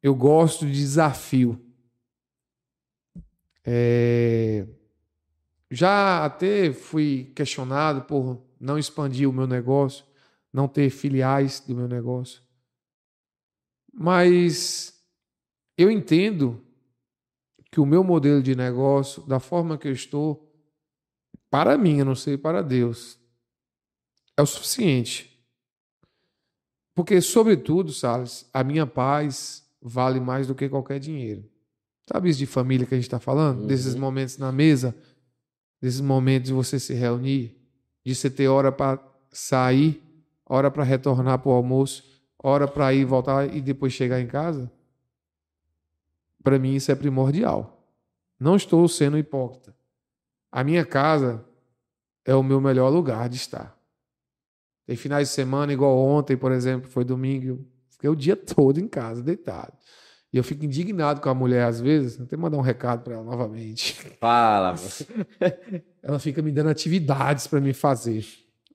Eu gosto de desafio. É... Já até fui questionado por não expandir o meu negócio, não ter filiais do meu negócio. Mas eu entendo que o meu modelo de negócio, da forma que eu estou, para mim, eu não sei para Deus, é o suficiente. Porque, sobretudo, Salles, a minha paz vale mais do que qualquer dinheiro. Sabe isso de família que a gente está falando? Uhum. Desses momentos na mesa, desses momentos de você se reunir, de você ter hora para sair, hora para retornar para o almoço, hora para ir voltar e depois chegar em casa. Para mim, isso é primordial. Não estou sendo hipócrita. A minha casa é o meu melhor lugar de estar. Tem finais de semana, igual ontem, por exemplo, foi domingo, fiquei o dia todo em casa, deitado. E eu fico indignado com a mulher às vezes, vou até mandar um recado para ela novamente. Fala. ela fica me dando atividades para me fazer.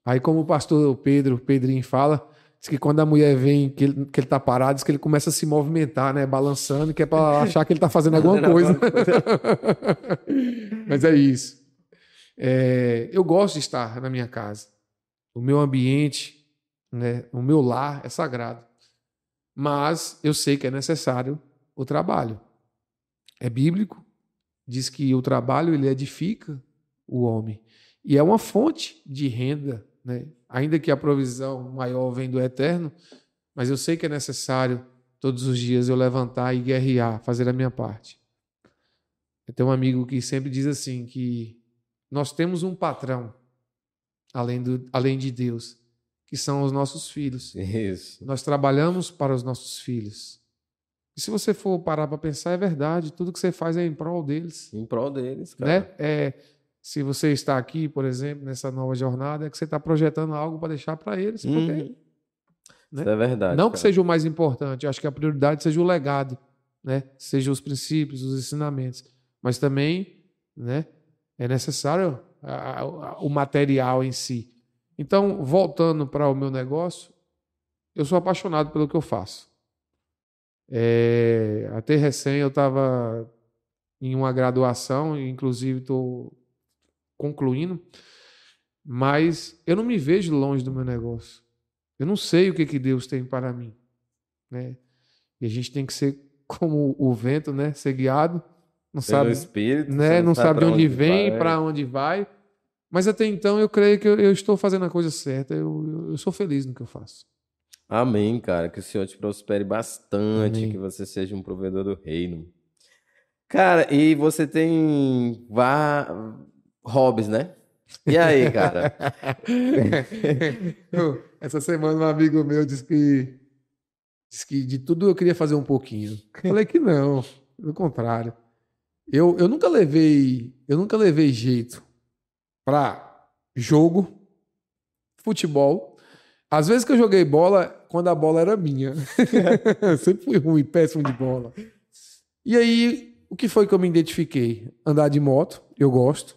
Aí, como o pastor Pedro, Pedrinho fala, diz que quando a mulher vem, que ele, que ele tá parado, diz que ele começa a se movimentar, né? Balançando, que é para achar que ele tá fazendo alguma coisa. Mas é isso. É, eu gosto de estar na minha casa. O meu ambiente, né, o meu lar é sagrado. Mas eu sei que é necessário o trabalho. É bíblico, diz que o trabalho ele edifica o homem e é uma fonte de renda, né? Ainda que a provisão maior vem do eterno, mas eu sei que é necessário todos os dias eu levantar e guerrear, fazer a minha parte. Eu tenho um amigo que sempre diz assim que nós temos um patrão, além, do, além de Deus, que são os nossos filhos. Isso. Nós trabalhamos para os nossos filhos. E se você for parar para pensar, é verdade. Tudo que você faz é em prol deles. Em prol deles, cara. Né? É, se você está aqui, por exemplo, nessa nova jornada, é que você está projetando algo para deixar para eles. Porque, uhum. né? Isso é verdade. Não cara. que seja o mais importante, eu acho que a prioridade seja o legado, né? seja os princípios, os ensinamentos. Mas também né? é necessário a, a, o material em si. Então, voltando para o meu negócio, eu sou apaixonado pelo que eu faço. É, até recém eu estava em uma graduação, inclusive estou concluindo, mas eu não me vejo longe do meu negócio. Eu não sei o que, que Deus tem para mim. Né? E a gente tem que ser como o vento, né? Ser guiado. Não Pelo sabe, Espírito. né? você Não sabe de pra onde vem, para onde vai. Mas até então eu creio que eu, eu estou fazendo a coisa certa. Eu, eu, sou feliz no que eu faço. Amém, cara. Que o Senhor te prospere bastante, Amém. que você seja um provedor do reino. Cara, e você tem vá... hobbies, né? E aí, cara? Essa semana um amigo meu disse que, disse que de tudo eu queria fazer um pouquinho. Falei que não, pelo contrário. Eu, eu nunca levei, eu nunca levei jeito para jogo, futebol. Às vezes que eu joguei bola, quando a bola era minha. Sempre fui ruim, péssimo de bola. E aí, o que foi que eu me identifiquei? Andar de moto, eu gosto.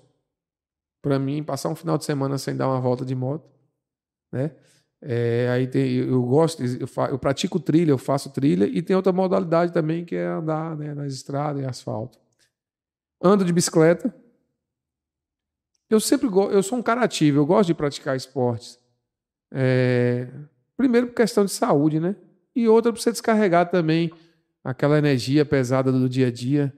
Para mim, passar um final de semana sem dar uma volta de moto, né? É, aí tem, eu gosto, eu, fa- eu pratico trilha, eu faço trilha e tem outra modalidade também que é andar né, nas estradas e asfalto. Ando de bicicleta. Eu sempre go, eu sou um cara ativo, eu gosto de praticar esportes. É, primeiro por questão de saúde, né? E outra para você descarregar também aquela energia pesada do dia a dia.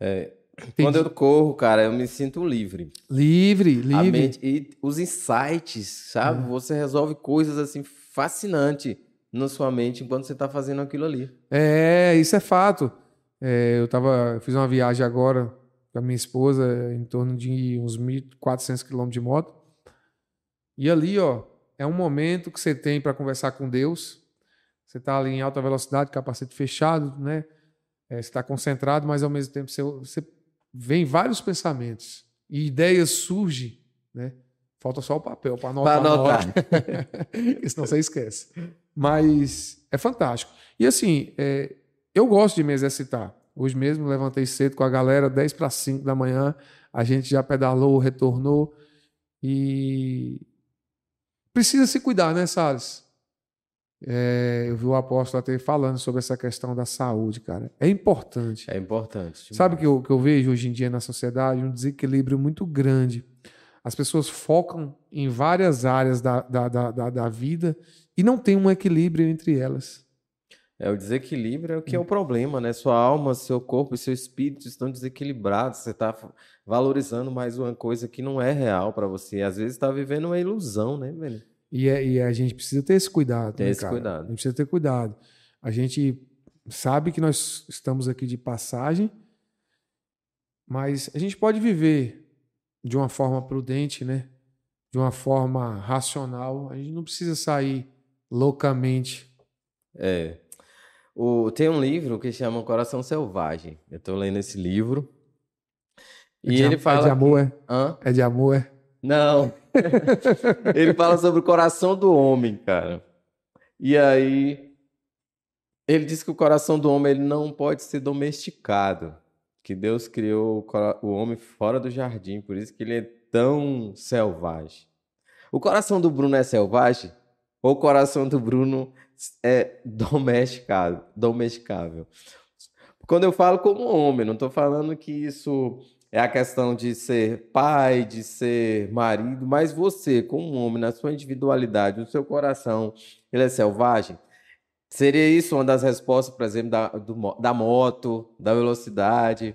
É, quando eu corro, cara, eu me sinto livre. Livre, A livre. mente- e os insights, sabe? É. Você resolve coisas assim fascinantes na sua mente enquanto você tá fazendo aquilo ali. É, isso é fato. É, eu tava, eu fiz uma viagem agora com a minha esposa em torno de uns 1.400 quilômetros de moto. E ali, ó, é um momento que você tem para conversar com Deus. Você está ali em alta velocidade, capacete fechado, né? É, você está concentrado, mas ao mesmo tempo você, você vem vários pensamentos e ideias surgem, né? Falta só o papel para anotar. Pra na anotar. senão você esquece. Mas é fantástico. E assim, é, eu gosto de me exercitar. Hoje mesmo levantei cedo com a galera, 10 para 5 da manhã. A gente já pedalou, retornou. E precisa se cuidar, né, Salles? É, eu vi o apóstolo até falando sobre essa questão da saúde, cara. É importante. É importante. Sabe o que eu, que eu vejo hoje em dia na sociedade? Um desequilíbrio muito grande. As pessoas focam em várias áreas da, da, da, da, da vida e não tem um equilíbrio entre elas. É o desequilíbrio é o que é o problema, né? Sua alma, seu corpo e seu espírito estão desequilibrados. Você está valorizando mais uma coisa que não é real para você. Às vezes está vivendo uma ilusão, né, velho? E, é- e a gente precisa ter esse cuidado. Ter né, esse cara? cuidado. A gente precisa ter cuidado. A gente sabe que nós estamos aqui de passagem, mas a gente pode viver de uma forma prudente, né? De uma forma racional. A gente não precisa sair loucamente. É. O, tem um livro que chama Coração Selvagem. Eu estou lendo esse livro. É E de, ele am- fala. É de amor, é? Hã? É de amor, é? Não. ele fala sobre o coração do homem, cara. E aí ele diz que o coração do homem ele não pode ser domesticado, que Deus criou o homem fora do jardim, por isso que ele é tão selvagem. O coração do Bruno é selvagem ou o coração do Bruno é domesticado, domesticável? Quando eu falo como homem, não estou falando que isso é a questão de ser pai, de ser marido, mas você, como homem, na sua individualidade, no seu coração, ele é selvagem? Seria isso uma das respostas, por exemplo, da, do da moto, da velocidade?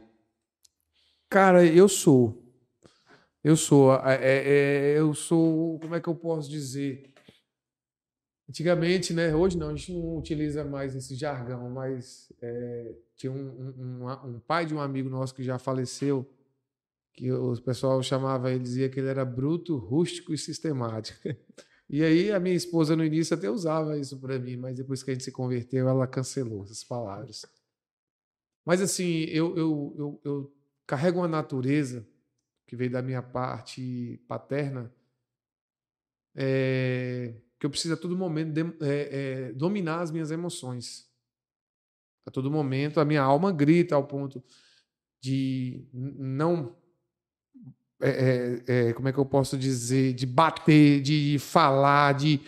Cara, eu sou. Eu sou. É, é, eu sou. Como é que eu posso dizer? Antigamente, né? Hoje não, a gente não utiliza mais esse jargão, mas é, tinha um, um, um- um pai de um amigo nosso que já faleceu, que o pessoal chamava, ele dizia que ele era bruto, rústico e sistemático. E aí a minha esposa no início até usava isso para mim, mas depois que a gente se converteu, ela cancelou essas palavras. Mas assim, eu, eu, eu, eu carrego uma natureza que veio da minha parte paterna, é, que eu preciso a todo momento dem- é, é, dominar as minhas emoções. A todo momento a minha alma grita ao ponto de não. é, como é que eu posso dizer? De bater, de falar, de.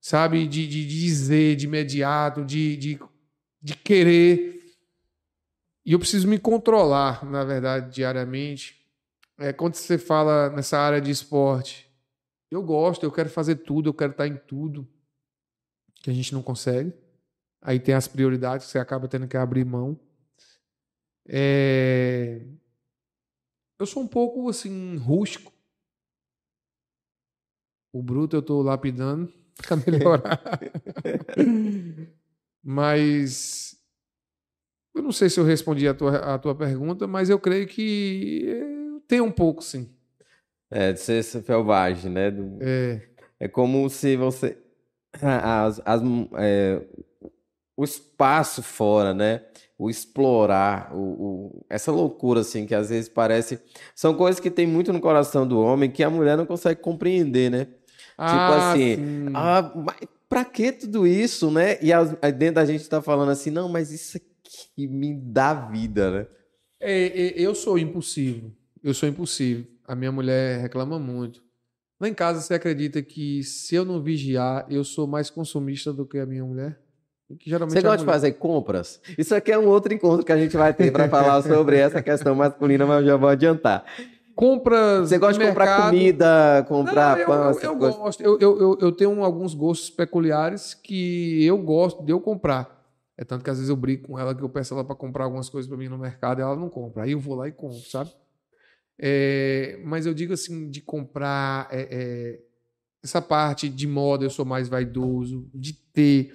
Sabe? De, de dizer de imediato, de, de, de querer. E eu preciso me controlar, na verdade, diariamente. É, quando você fala nessa área de esporte, eu gosto, eu quero fazer tudo, eu quero estar em tudo, que a gente não consegue. Aí tem as prioridades que você acaba tendo que abrir mão. É... Eu sou um pouco assim, rústico. O bruto eu estou lapidando para melhorar. mas eu não sei se eu respondi a tua, a tua pergunta, mas eu creio que tem um pouco, sim. É, de ser selvagem, né? Do... É. É como se você. As, as, é, o espaço fora, né? O explorar, o, o, essa loucura, assim, que às vezes parece. São coisas que tem muito no coração do homem que a mulher não consegue compreender, né? Tipo Ah, tipo assim, sim. ah, mas pra que tudo isso, né? E as- dentro da gente tá falando assim, não, mas isso aqui me dá vida, né? É, é, eu sou impulsivo. Eu sou impulsivo. A minha mulher reclama muito. Lá em casa, você acredita que se eu não vigiar, eu sou mais consumista do que a minha mulher? Que geralmente Você a gosta de fazer compras? Isso aqui é um outro encontro que a gente vai ter para falar sobre essa questão masculina, mas eu já vou adiantar. compras. Você gosta de comprar mercado. comida, comprar Não, eu, pão, eu, eu coisas? gosto. Eu, eu, eu, eu tenho alguns gostos peculiares que eu gosto de eu comprar. É tanto que às vezes eu brigo com ela que eu peço ela para comprar algumas coisas para mim no mercado e ela não compra. Aí eu vou lá e compro, sabe? É, mas eu digo assim, de comprar é, essa parte de moda, eu sou mais vaidoso, de ter,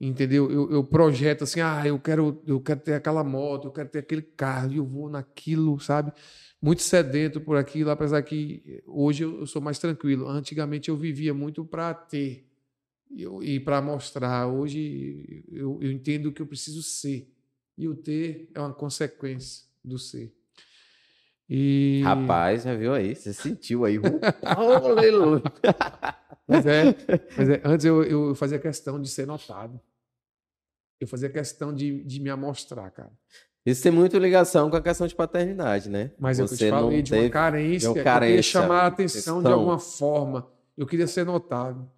entendeu? Eu, eu projeto assim, ah, eu quero, eu quero ter aquela moto, eu quero ter aquele carro, e eu vou naquilo, sabe? Muito sedento por aquilo, apesar que hoje eu, eu sou mais tranquilo. Antigamente eu vivia muito para ter eu- e para mostrar. Hoje eu, eu entendo que eu preciso ser. E o ter é uma consequência do ser. E... Rapaz, já viu aí? Você sentiu aí. Mas é, mas é, antes eu, eu fazia questão de ser notado. Eu fazia questão de, de me amostrar, cara. Isso tem muito ligação com a questão de paternidade, né? Mas eu que Você te falei de uma carência, de uma eu queria carência, chamar a atenção de questão. alguma forma. Eu queria ser notado.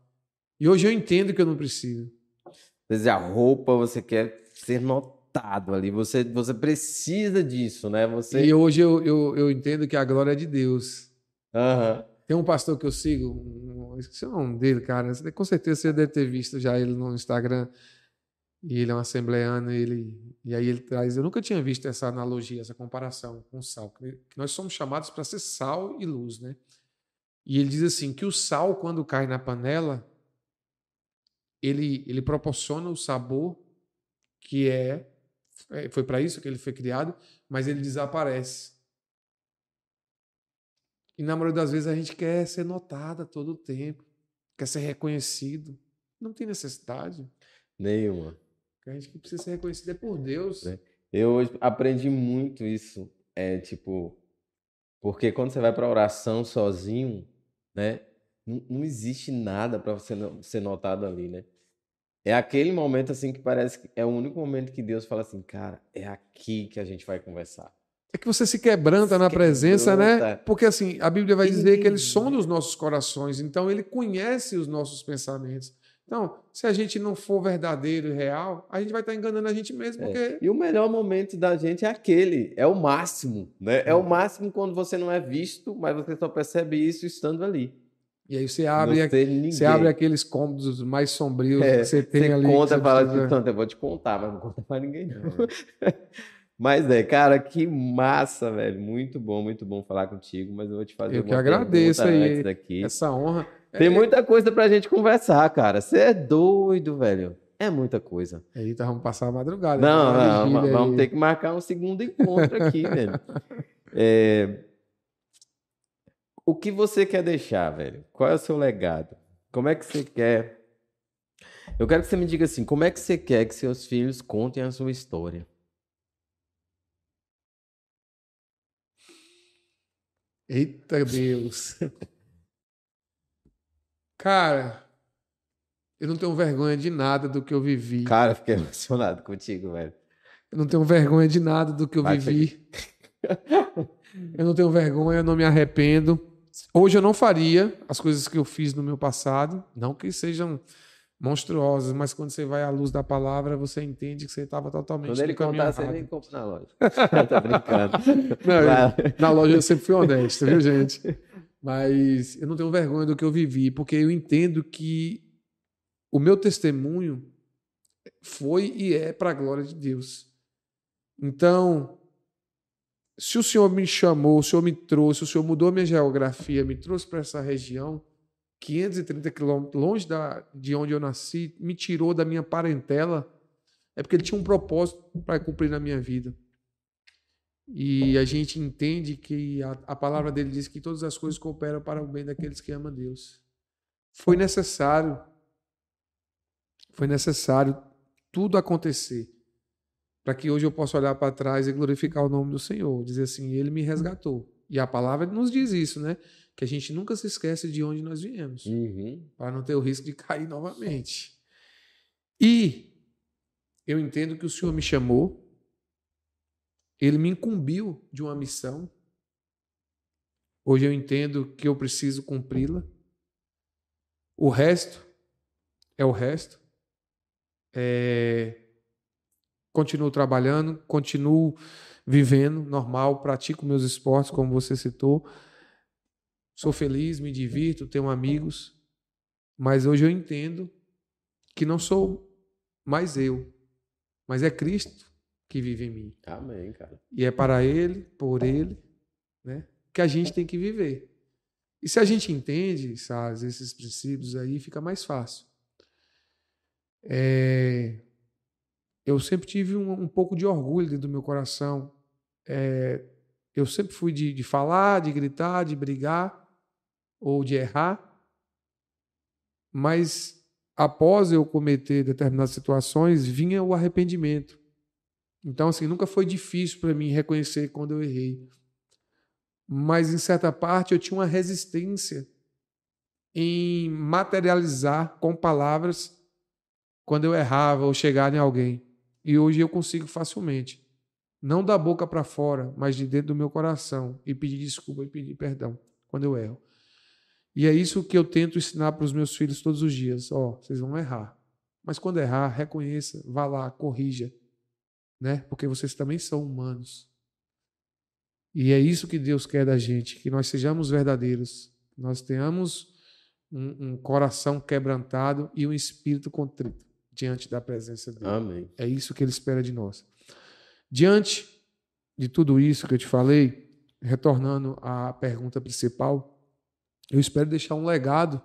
E hoje eu entendo que eu não preciso. Às vezes a roupa, você quer ser notado ali. Você, você precisa disso, né? Você. E hoje eu, eu, eu entendo que a glória é de Deus. Aham. Tem um pastor que eu sigo, eu esqueci o nome dele, cara. Com certeza você deve ter visto já ele no Instagram. E ele é um assembleano, e ele, e aí ele traz. Eu nunca tinha visto essa analogia, essa comparação com o sal. Que nós somos chamados para ser sal e luz, né? E ele diz assim: que o sal, quando cai na panela, ele, ele proporciona o sabor que é. É, Foi para isso que ele foi criado, mas ele desaparece. E na maioria das vezes a gente quer ser notado a todo tempo, quer ser reconhecido. Não tem necessidade. Nenhuma. A gente que precisa ser reconhecido é por Deus. É. Eu aprendi muito isso. É tipo, porque quando você vai para oração sozinho, né? Não, não existe nada para você ser notado ali, né? É aquele momento assim que parece que é o único momento que Deus fala assim, cara, é aqui que a gente vai conversar. É que você se quebranta Se na presença, né? quebranta. Porque assim, a Bíblia vai dizer que ele sonda os nossos corações, então ele conhece os nossos pensamentos. Então, se a gente não for verdadeiro e real, a gente vai estar enganando a gente mesmo, É. porque E o melhor momento da gente é aquele, é o máximo, né? É o máximo quando você não é visto, mas você só percebe isso estando ali. E aí você abre, Não você abre aqueles cômodos mais sombrios É, que você tem Você ali. que conta você fala precisa- tanto, eu vou te contar, mas não conta pra ninguém não. Mas é, cara, que massa, velho. Muito bom, muito bom falar contigo, mas eu vou te fazer Eu que uma agradeço pergunta aí daqui. Essa honra. Tem É- muita coisa pra gente conversar, cara. Você é doido, velho. É muita coisa. Eita, vamos passar a madrugada. Não, Uma não, vigília vamos aí. ter que marcar um segundo encontro aqui, velho. É, O que você quer deixar, velho? Qual é o seu legado? Como é que você quer? Eu quero que você me diga assim, como é que você quer que seus filhos contem a sua história? Eita Deus. Cara, eu não tenho vergonha de nada do que eu vivi. Cara, fiquei emocionado contigo, velho. Eu não tenho vergonha de nada do que eu Vai, vivi. eu não tenho vergonha, eu não me arrependo. Hoje eu não faria as coisas que eu fiz no meu passado, não que sejam monstruosas, mas quando você vai à luz da palavra, você entende que você estava totalmente Quando ele contar, você nem compra na loja. Tá brincando. Não, eu-. Na loja eu sempre fui honesto, viu, gente? Mas eu não tenho vergonha do que eu vivi, porque eu entendo que o meu testemunho foi e é para a glória de Deus. Então, se o Senhor me chamou, o Senhor me trouxe, o Senhor mudou minha geografia, me trouxe para essa região, 530 quilômetros longe da, de onde eu nasci, me tirou da minha parentela, é porque ele tinha um propósito para cumprir na minha vida. E a gente entende que a, a, palavra dele diz que todas as coisas cooperam para o bem daqueles que amam Deus. Foi necessário, foi necessário tudo acontecer para que hoje eu possa olhar para trás e glorificar o nome do Senhor, dizer assim, ele me resgatou. E a palavra nos diz isso, né? Que a gente nunca se esquece de onde nós viemos, uhum. para não ter o risco de cair novamente. E eu entendo que o Senhor me chamou, ele me incumbiu de uma missão. Hoje eu entendo que eu preciso cumpri-la. O resto é o resto. É... Continuo trabalhando, continuo vivendo normal, pratico meus esportes, como você citou. Sou feliz, me divirto, tenho amigos. Mas hoje eu entendo que não sou mais eu, mas é Cristo que vive em mim. Amém, cara. E é para Ele, por Ele, né, que a gente tem que viver. E se a gente entende, sabe, esses princípios aí, fica mais fácil. É, eu sempre tive um, um, pouco de orgulho dentro do meu coração. É, eu sempre fui de, de falar, de gritar, de brigar ou de errar. Mas após eu cometer determinadas situações, vinha o arrependimento. Então, assim, nunca foi difícil para mim reconhecer quando eu errei. Mas, em certa parte, eu tinha uma resistência em materializar com palavras quando eu errava ou chegava em alguém. E hoje eu consigo facilmente. Não da boca para fora, mas de dentro do meu coração. E pedir desculpa e pedir perdão quando eu erro. E é isso que eu tento ensinar para os meus filhos todos os dias. Ó, oh, vocês vão errar. Mas quando errar, reconheça, vá lá, corrija né? Porque vocês também são humanos. E é isso que Deus quer da gente, que nós sejamos verdadeiros, nós tenhamos um, um coração quebrantado e um espírito contrito diante da presença dele. Amém. É isso que ele espera de nós. Diante de tudo isso que eu te falei, retornando à pergunta principal, eu espero deixar um legado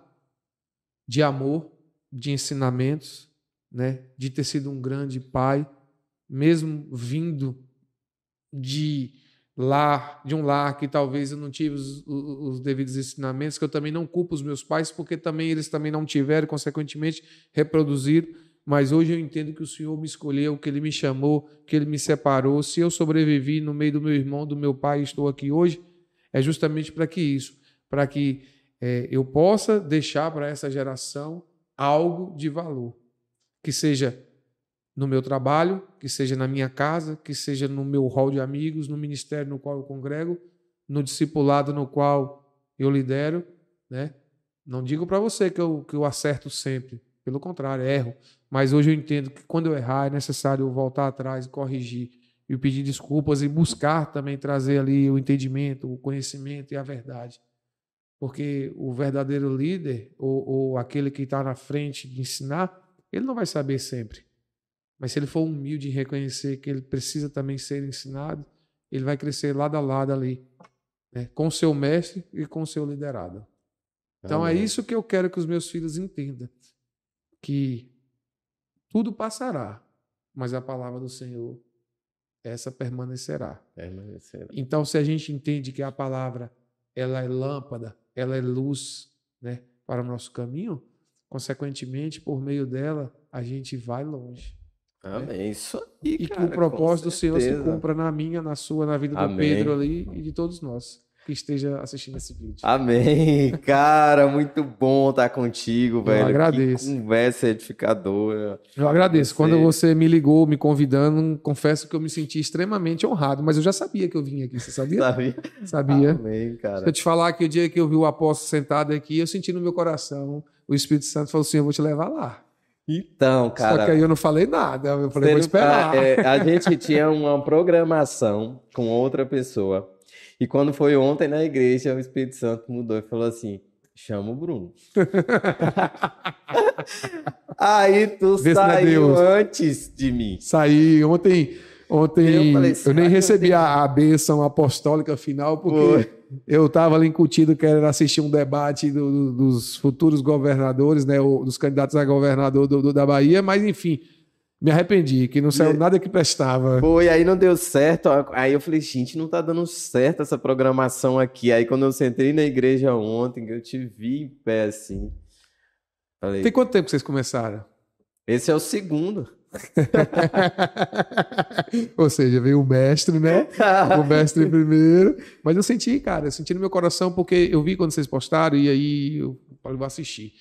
de amor, de ensinamentos, né, de ter sido um grande pai, mesmo vindo de lar, de um lar que talvez eu não tive os, os, devidos ensinamentos, que eu também não culpo os meus pais, porque também eles também não tiveram, consequentemente reproduziram, mas hoje eu entendo que o Senhor me escolheu, que Ele me chamou, que Ele me separou. Se eu sobrevivi no meio do meu irmão, do meu pai, estou aqui hoje, é justamente para que isso, para que é, eu possa deixar para essa geração algo de valor, que seja no meu trabalho, que seja na minha casa, que seja no meu hall de amigos, no ministério no qual eu congrego, no discipulado no qual eu lidero, né? Não digo para você que eu, que eu acerto sempre, pelo contrário, erro. Mas hoje eu entendo que quando eu errar é necessário voltar atrás e corrigir e pedir desculpas e buscar também trazer ali o entendimento, o conhecimento e a verdade. Porque o verdadeiro líder, ou, ou aquele que está na frente de ensinar, ele não vai saber sempre. Mas se ele for humilde em reconhecer que ele precisa também ser ensinado, ele vai crescer lado a lado ali, né? com seu mestre e com seu liderado. Então Amém. é isso que eu quero que os meus filhos entendam: que tudo passará, mas a palavra do Senhor, essa permanecerá. permanecerá. Então, se a gente entende que a palavra ela é lâmpada, ela é luz né, para o nosso caminho, consequentemente, por meio dela, a gente vai longe. Amém. Isso aí, E cara, que o propósito do Senhor se cumpra na minha, na sua, na vida do Amém. Pedro ali e de todos nós que esteja assistindo esse vídeo. Amém. Cara, muito bom estar contigo, velho. Eu agradeço. Que conversa edificadora. Eu agradeço. Você... Quando você me ligou, me convidando, confesso que eu me senti extremamente honrado, mas eu já sabia que eu vinha aqui, você sabia? Sabia. Sabia. Amém, cara. Se eu te falar que o dia que eu vi o apóstolo sentado aqui, eu senti no meu coração, o Espírito Santo falou assim, eu vou te levar lá. Então, cara. Só que aí eu não falei nada. Eu falei, vou esperar. É, a gente tinha uma programação com outra pessoa. E quando foi ontem na igreja, o Espírito Santo mudou e falou assim: Chama o Bruno. Aí tu Vê é saiu antes de mim. Saí ontem. Ontem Eu eu, falei, nem eu recebi tenho- a, a bênção apostólica final, porque Foi. eu estava ali incutido querendo assistir um debate do- do- dos futuros governadores, né, dos candidatos a governador do- do- da Bahia, mas enfim, me arrependi, que não saiu nada que prestava. Foi, aí não deu certo. Aí eu falei, gente, não tá dando certo essa programação aqui. Aí quando eu sentei na igreja ontem, que eu te vi em pé assim. Falei, Tem quanto tempo que vocês começaram? esse é o segundo. Ou seja, veio o mestre, né? o mestre primeiro. Mas eu senti, cara, eu senti no meu coração, porque eu vi quando vocês postaram, e aí eu falei, vou assistir.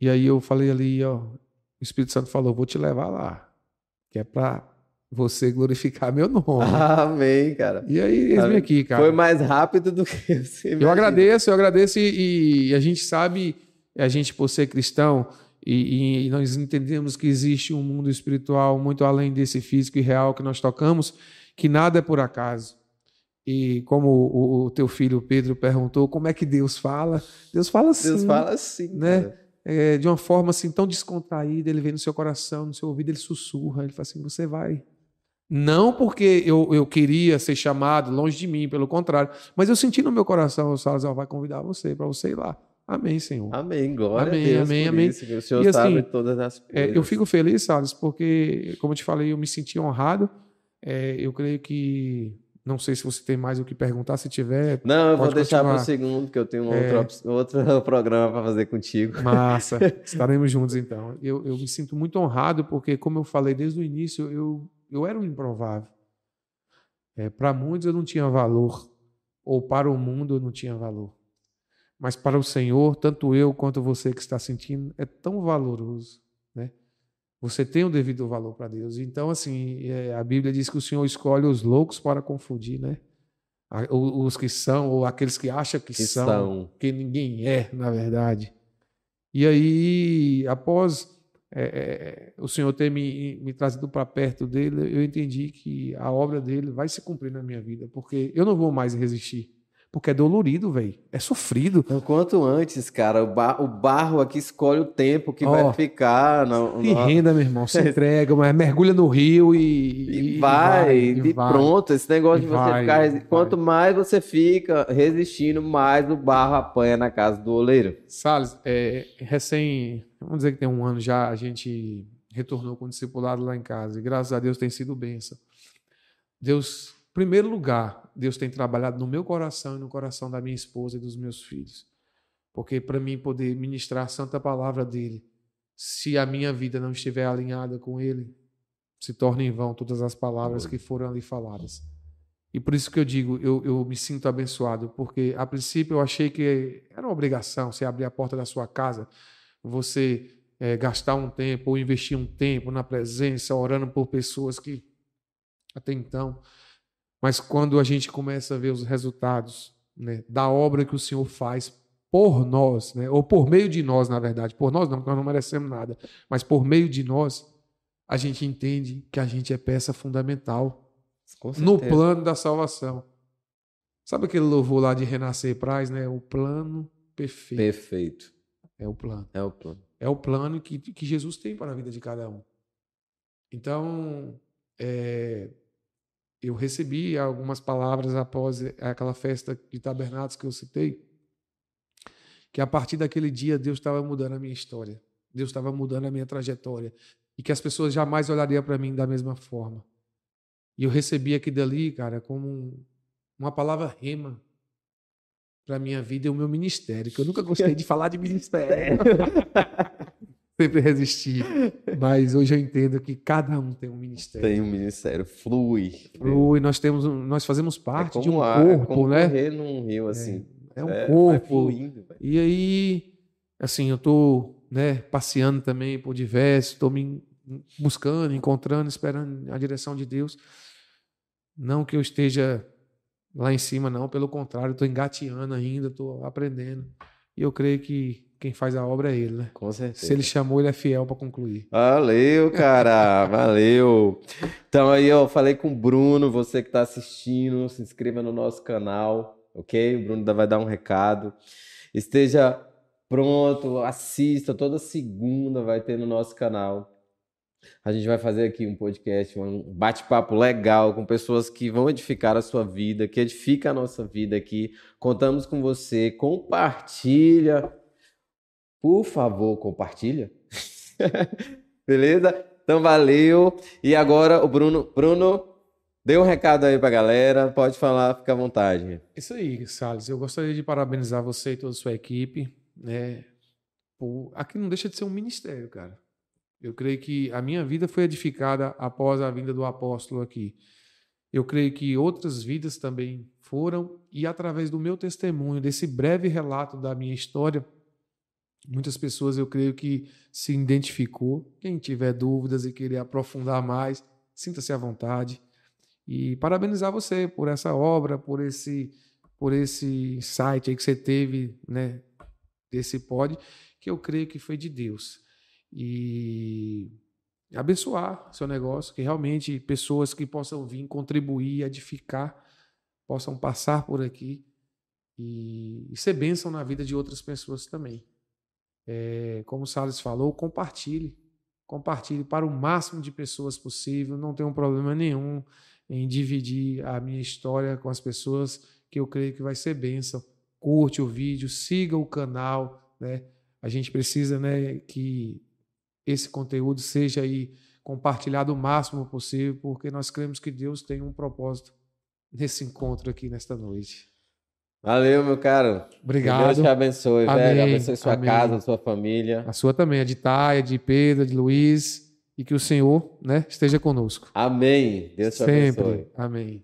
E aí eu falei ali, ó, Espírito Santo falou, vou te levar lá, que é pra você glorificar meu nome. Amém, cara. E aí, eis-me aqui, cara. Foi mais rápido do que você Eu imagina. agradeço, eu agradeço, e, e a gente sabe, a gente por ser cristão, e, e nós entendemos que existe um mundo espiritual muito além desse físico e real que nós tocamos, que nada é por acaso. E como o, o teu filho Pedro perguntou, como é que Deus fala? Deus fala assim, Deus fala assim, né? cara. É, de uma forma assim tão descontraída, ele vem no seu coração, no seu ouvido, ele sussurra, ele fala assim: você vai. Não porque eu, eu queria ser chamado longe de mim, pelo contrário, mas eu senti no meu coração, o Salazar vai convidar você para você ir lá. Amém, Senhor. Amém, glória Amém, a Deus amém, amém. isso, o Senhor E assim, sabe todas as É, coisas. eu fico feliz, Salles, porque, como eu te falei, eu me senti honrado. É, eu creio que. Não sei se você tem mais o que perguntar, se tiver. Não, eu vou deixar para o segundo, que eu tenho um É. outro, outro programa para fazer contigo. Massa, estaremos juntos então. Eu, eu me sinto muito honrado porque, como eu falei desde o início, eu, eu era um improvável. É, para muitos eu não tinha valor, ou para o mundo eu não tinha valor. Mas para o Senhor, tanto eu quanto você que está sentindo, é tão valoroso. Você tem o devido valor para Deus. Então, assim, é, a Bíblia diz que o Senhor escolhe os loucos para confundir, né? Os que são, ou aqueles que acham que, Que são são. que ninguém é, na verdade. E aí, após é, é, o Senhor ter me, me trazido para perto dele, eu entendi que a obra dele vai se cumprir na minha vida, porque eu não vou mais resistir. Porque é dolorido, velho. É sofrido. Então, quanto antes, cara, o, ba- o barro aqui escolhe o tempo que Ó, vai ficar. No, Se no- renda, meu irmão. Se entrega, mas mergulha no rio e, E vai, e, e vai. pronto. Esse negócio E de você vai, ficar. resi- vai. Quanto mais você fica resistindo, mais o barro apanha na casa do oleiro. Salles, é, recém, vamos dizer que tem um ano já, a gente retornou com o discipulado lá em casa. E graças a Deus tem sido bênção. Deus, primeiro lugar, Deus tem trabalhado no meu coração e no coração da minha esposa e dos meus filhos. Porque para mim poder ministrar a santa palavra dele, se a minha vida não estiver alinhada com ele, se torna em vão todas as palavras que foram ali faladas. E por isso que eu digo, eu, eu me sinto abençoado, porque a princípio eu achei que era uma obrigação você abrir a porta da sua casa, você eh, gastar um tempo ou investir um tempo na presença, orando por pessoas que até então. Mas quando a gente começa a ver os resultados né, da obra que o Senhor faz por nós, né, ou por meio de nós, na verdade, por nós não, porque nós não merecemos nada, mas por meio de nós, a gente entende que a gente é peça fundamental no plano da salvação. Sabe aquele louvor lá de Renascer Praz, né? O plano perfeito. Perfeito. É o plano. É o plano. É o plano que, que Jesus tem para a vida de cada um. Então, é, eu recebi algumas palavras após aquela festa de tabernáculos que eu citei, que a partir daquele dia Deus estava mudando a minha história, Deus estava mudando a minha trajetória, e que as pessoas jamais olhariam para mim da mesma forma. E eu recebi aquilo dali, cara, como um- uma palavra rema para minha vida e o meu ministério, que eu nunca gostei de falar de ministério. Sempre resisti. Mas hoje eu entendo que cada um tem um ministério. Tem um ministério, flui. Flui, nós temos, nós fazemos parte é de um ar, é corpo, como né? correr num rio, assim. É um vai corpo. fluindo. E aí, assim, eu tô, né, passeando também por diversos, tô me buscando, encontrando, esperando a direção de Deus. Não que eu esteja lá em cima, não, pelo contrário, estou engateando ainda, estou aprendendo. E eu creio que quem faz a obra é Ele, né? Com certeza. Se Ele chamou, Ele é fiel para concluir. Valeu, cara. Valeu. Então aí, ó, falei com o Bruno, você que está assistindo, se inscreva no nosso canal, ok? O Bruno vai dar um recado. Esteja pronto, assista. Toda segunda vai ter no nosso canal. A gente vai fazer aqui um podcast, um bate-papo legal com pessoas que vão edificar a sua vida, que edifica a nossa vida aqui. Contamos com você. Compartilha. Por favor, compartilha. Beleza? Então valeu. E agora o Bruno, Bruno, dê um recado aí pra galera. Pode falar, fica à vontade. Isso aí, Salles. Eu gostaria de parabenizar você e toda a sua equipe, né? Por... Aqui não deixa de ser um ministério, cara. Eu creio que a minha vida foi edificada após a vinda do apóstolo aqui. Eu creio que outras vidas também foram, e através do meu testemunho, desse breve relato da minha história, muitas pessoas eu creio que se identificou. Quem tiver dúvidas e querer aprofundar mais, sinta-se à vontade. E parabenizar você por essa obra, por esse, por esse site aí que você teve, né, desse pod, que eu creio que foi de Deus e abençoar seu negócio, que realmente pessoas que possam vir contribuir, edificar, possam passar por aqui e, e ser bênção na vida de outras pessoas também. É, como o Salles falou, compartilhe. Compartilhe para o máximo de pessoas possível. Não tenho problema nenhum em dividir a minha história com as pessoas que eu creio que vai ser bênção. Curte o vídeo, siga o canal. Né? A gente precisa né, que esse conteúdo seja aí compartilhado o máximo possível, porque nós cremos que Deus tem um propósito nesse encontro aqui nesta noite. Valeu, meu caro. Obrigado. Que Deus te abençoe, Amém. velho. Abençoe sua Amém. casa, sua família. A sua também, a de Taia, de Pedro, de Luiz, e que o Senhor né, esteja conosco. Amém. Deus te Sempre. abençoe. Amém.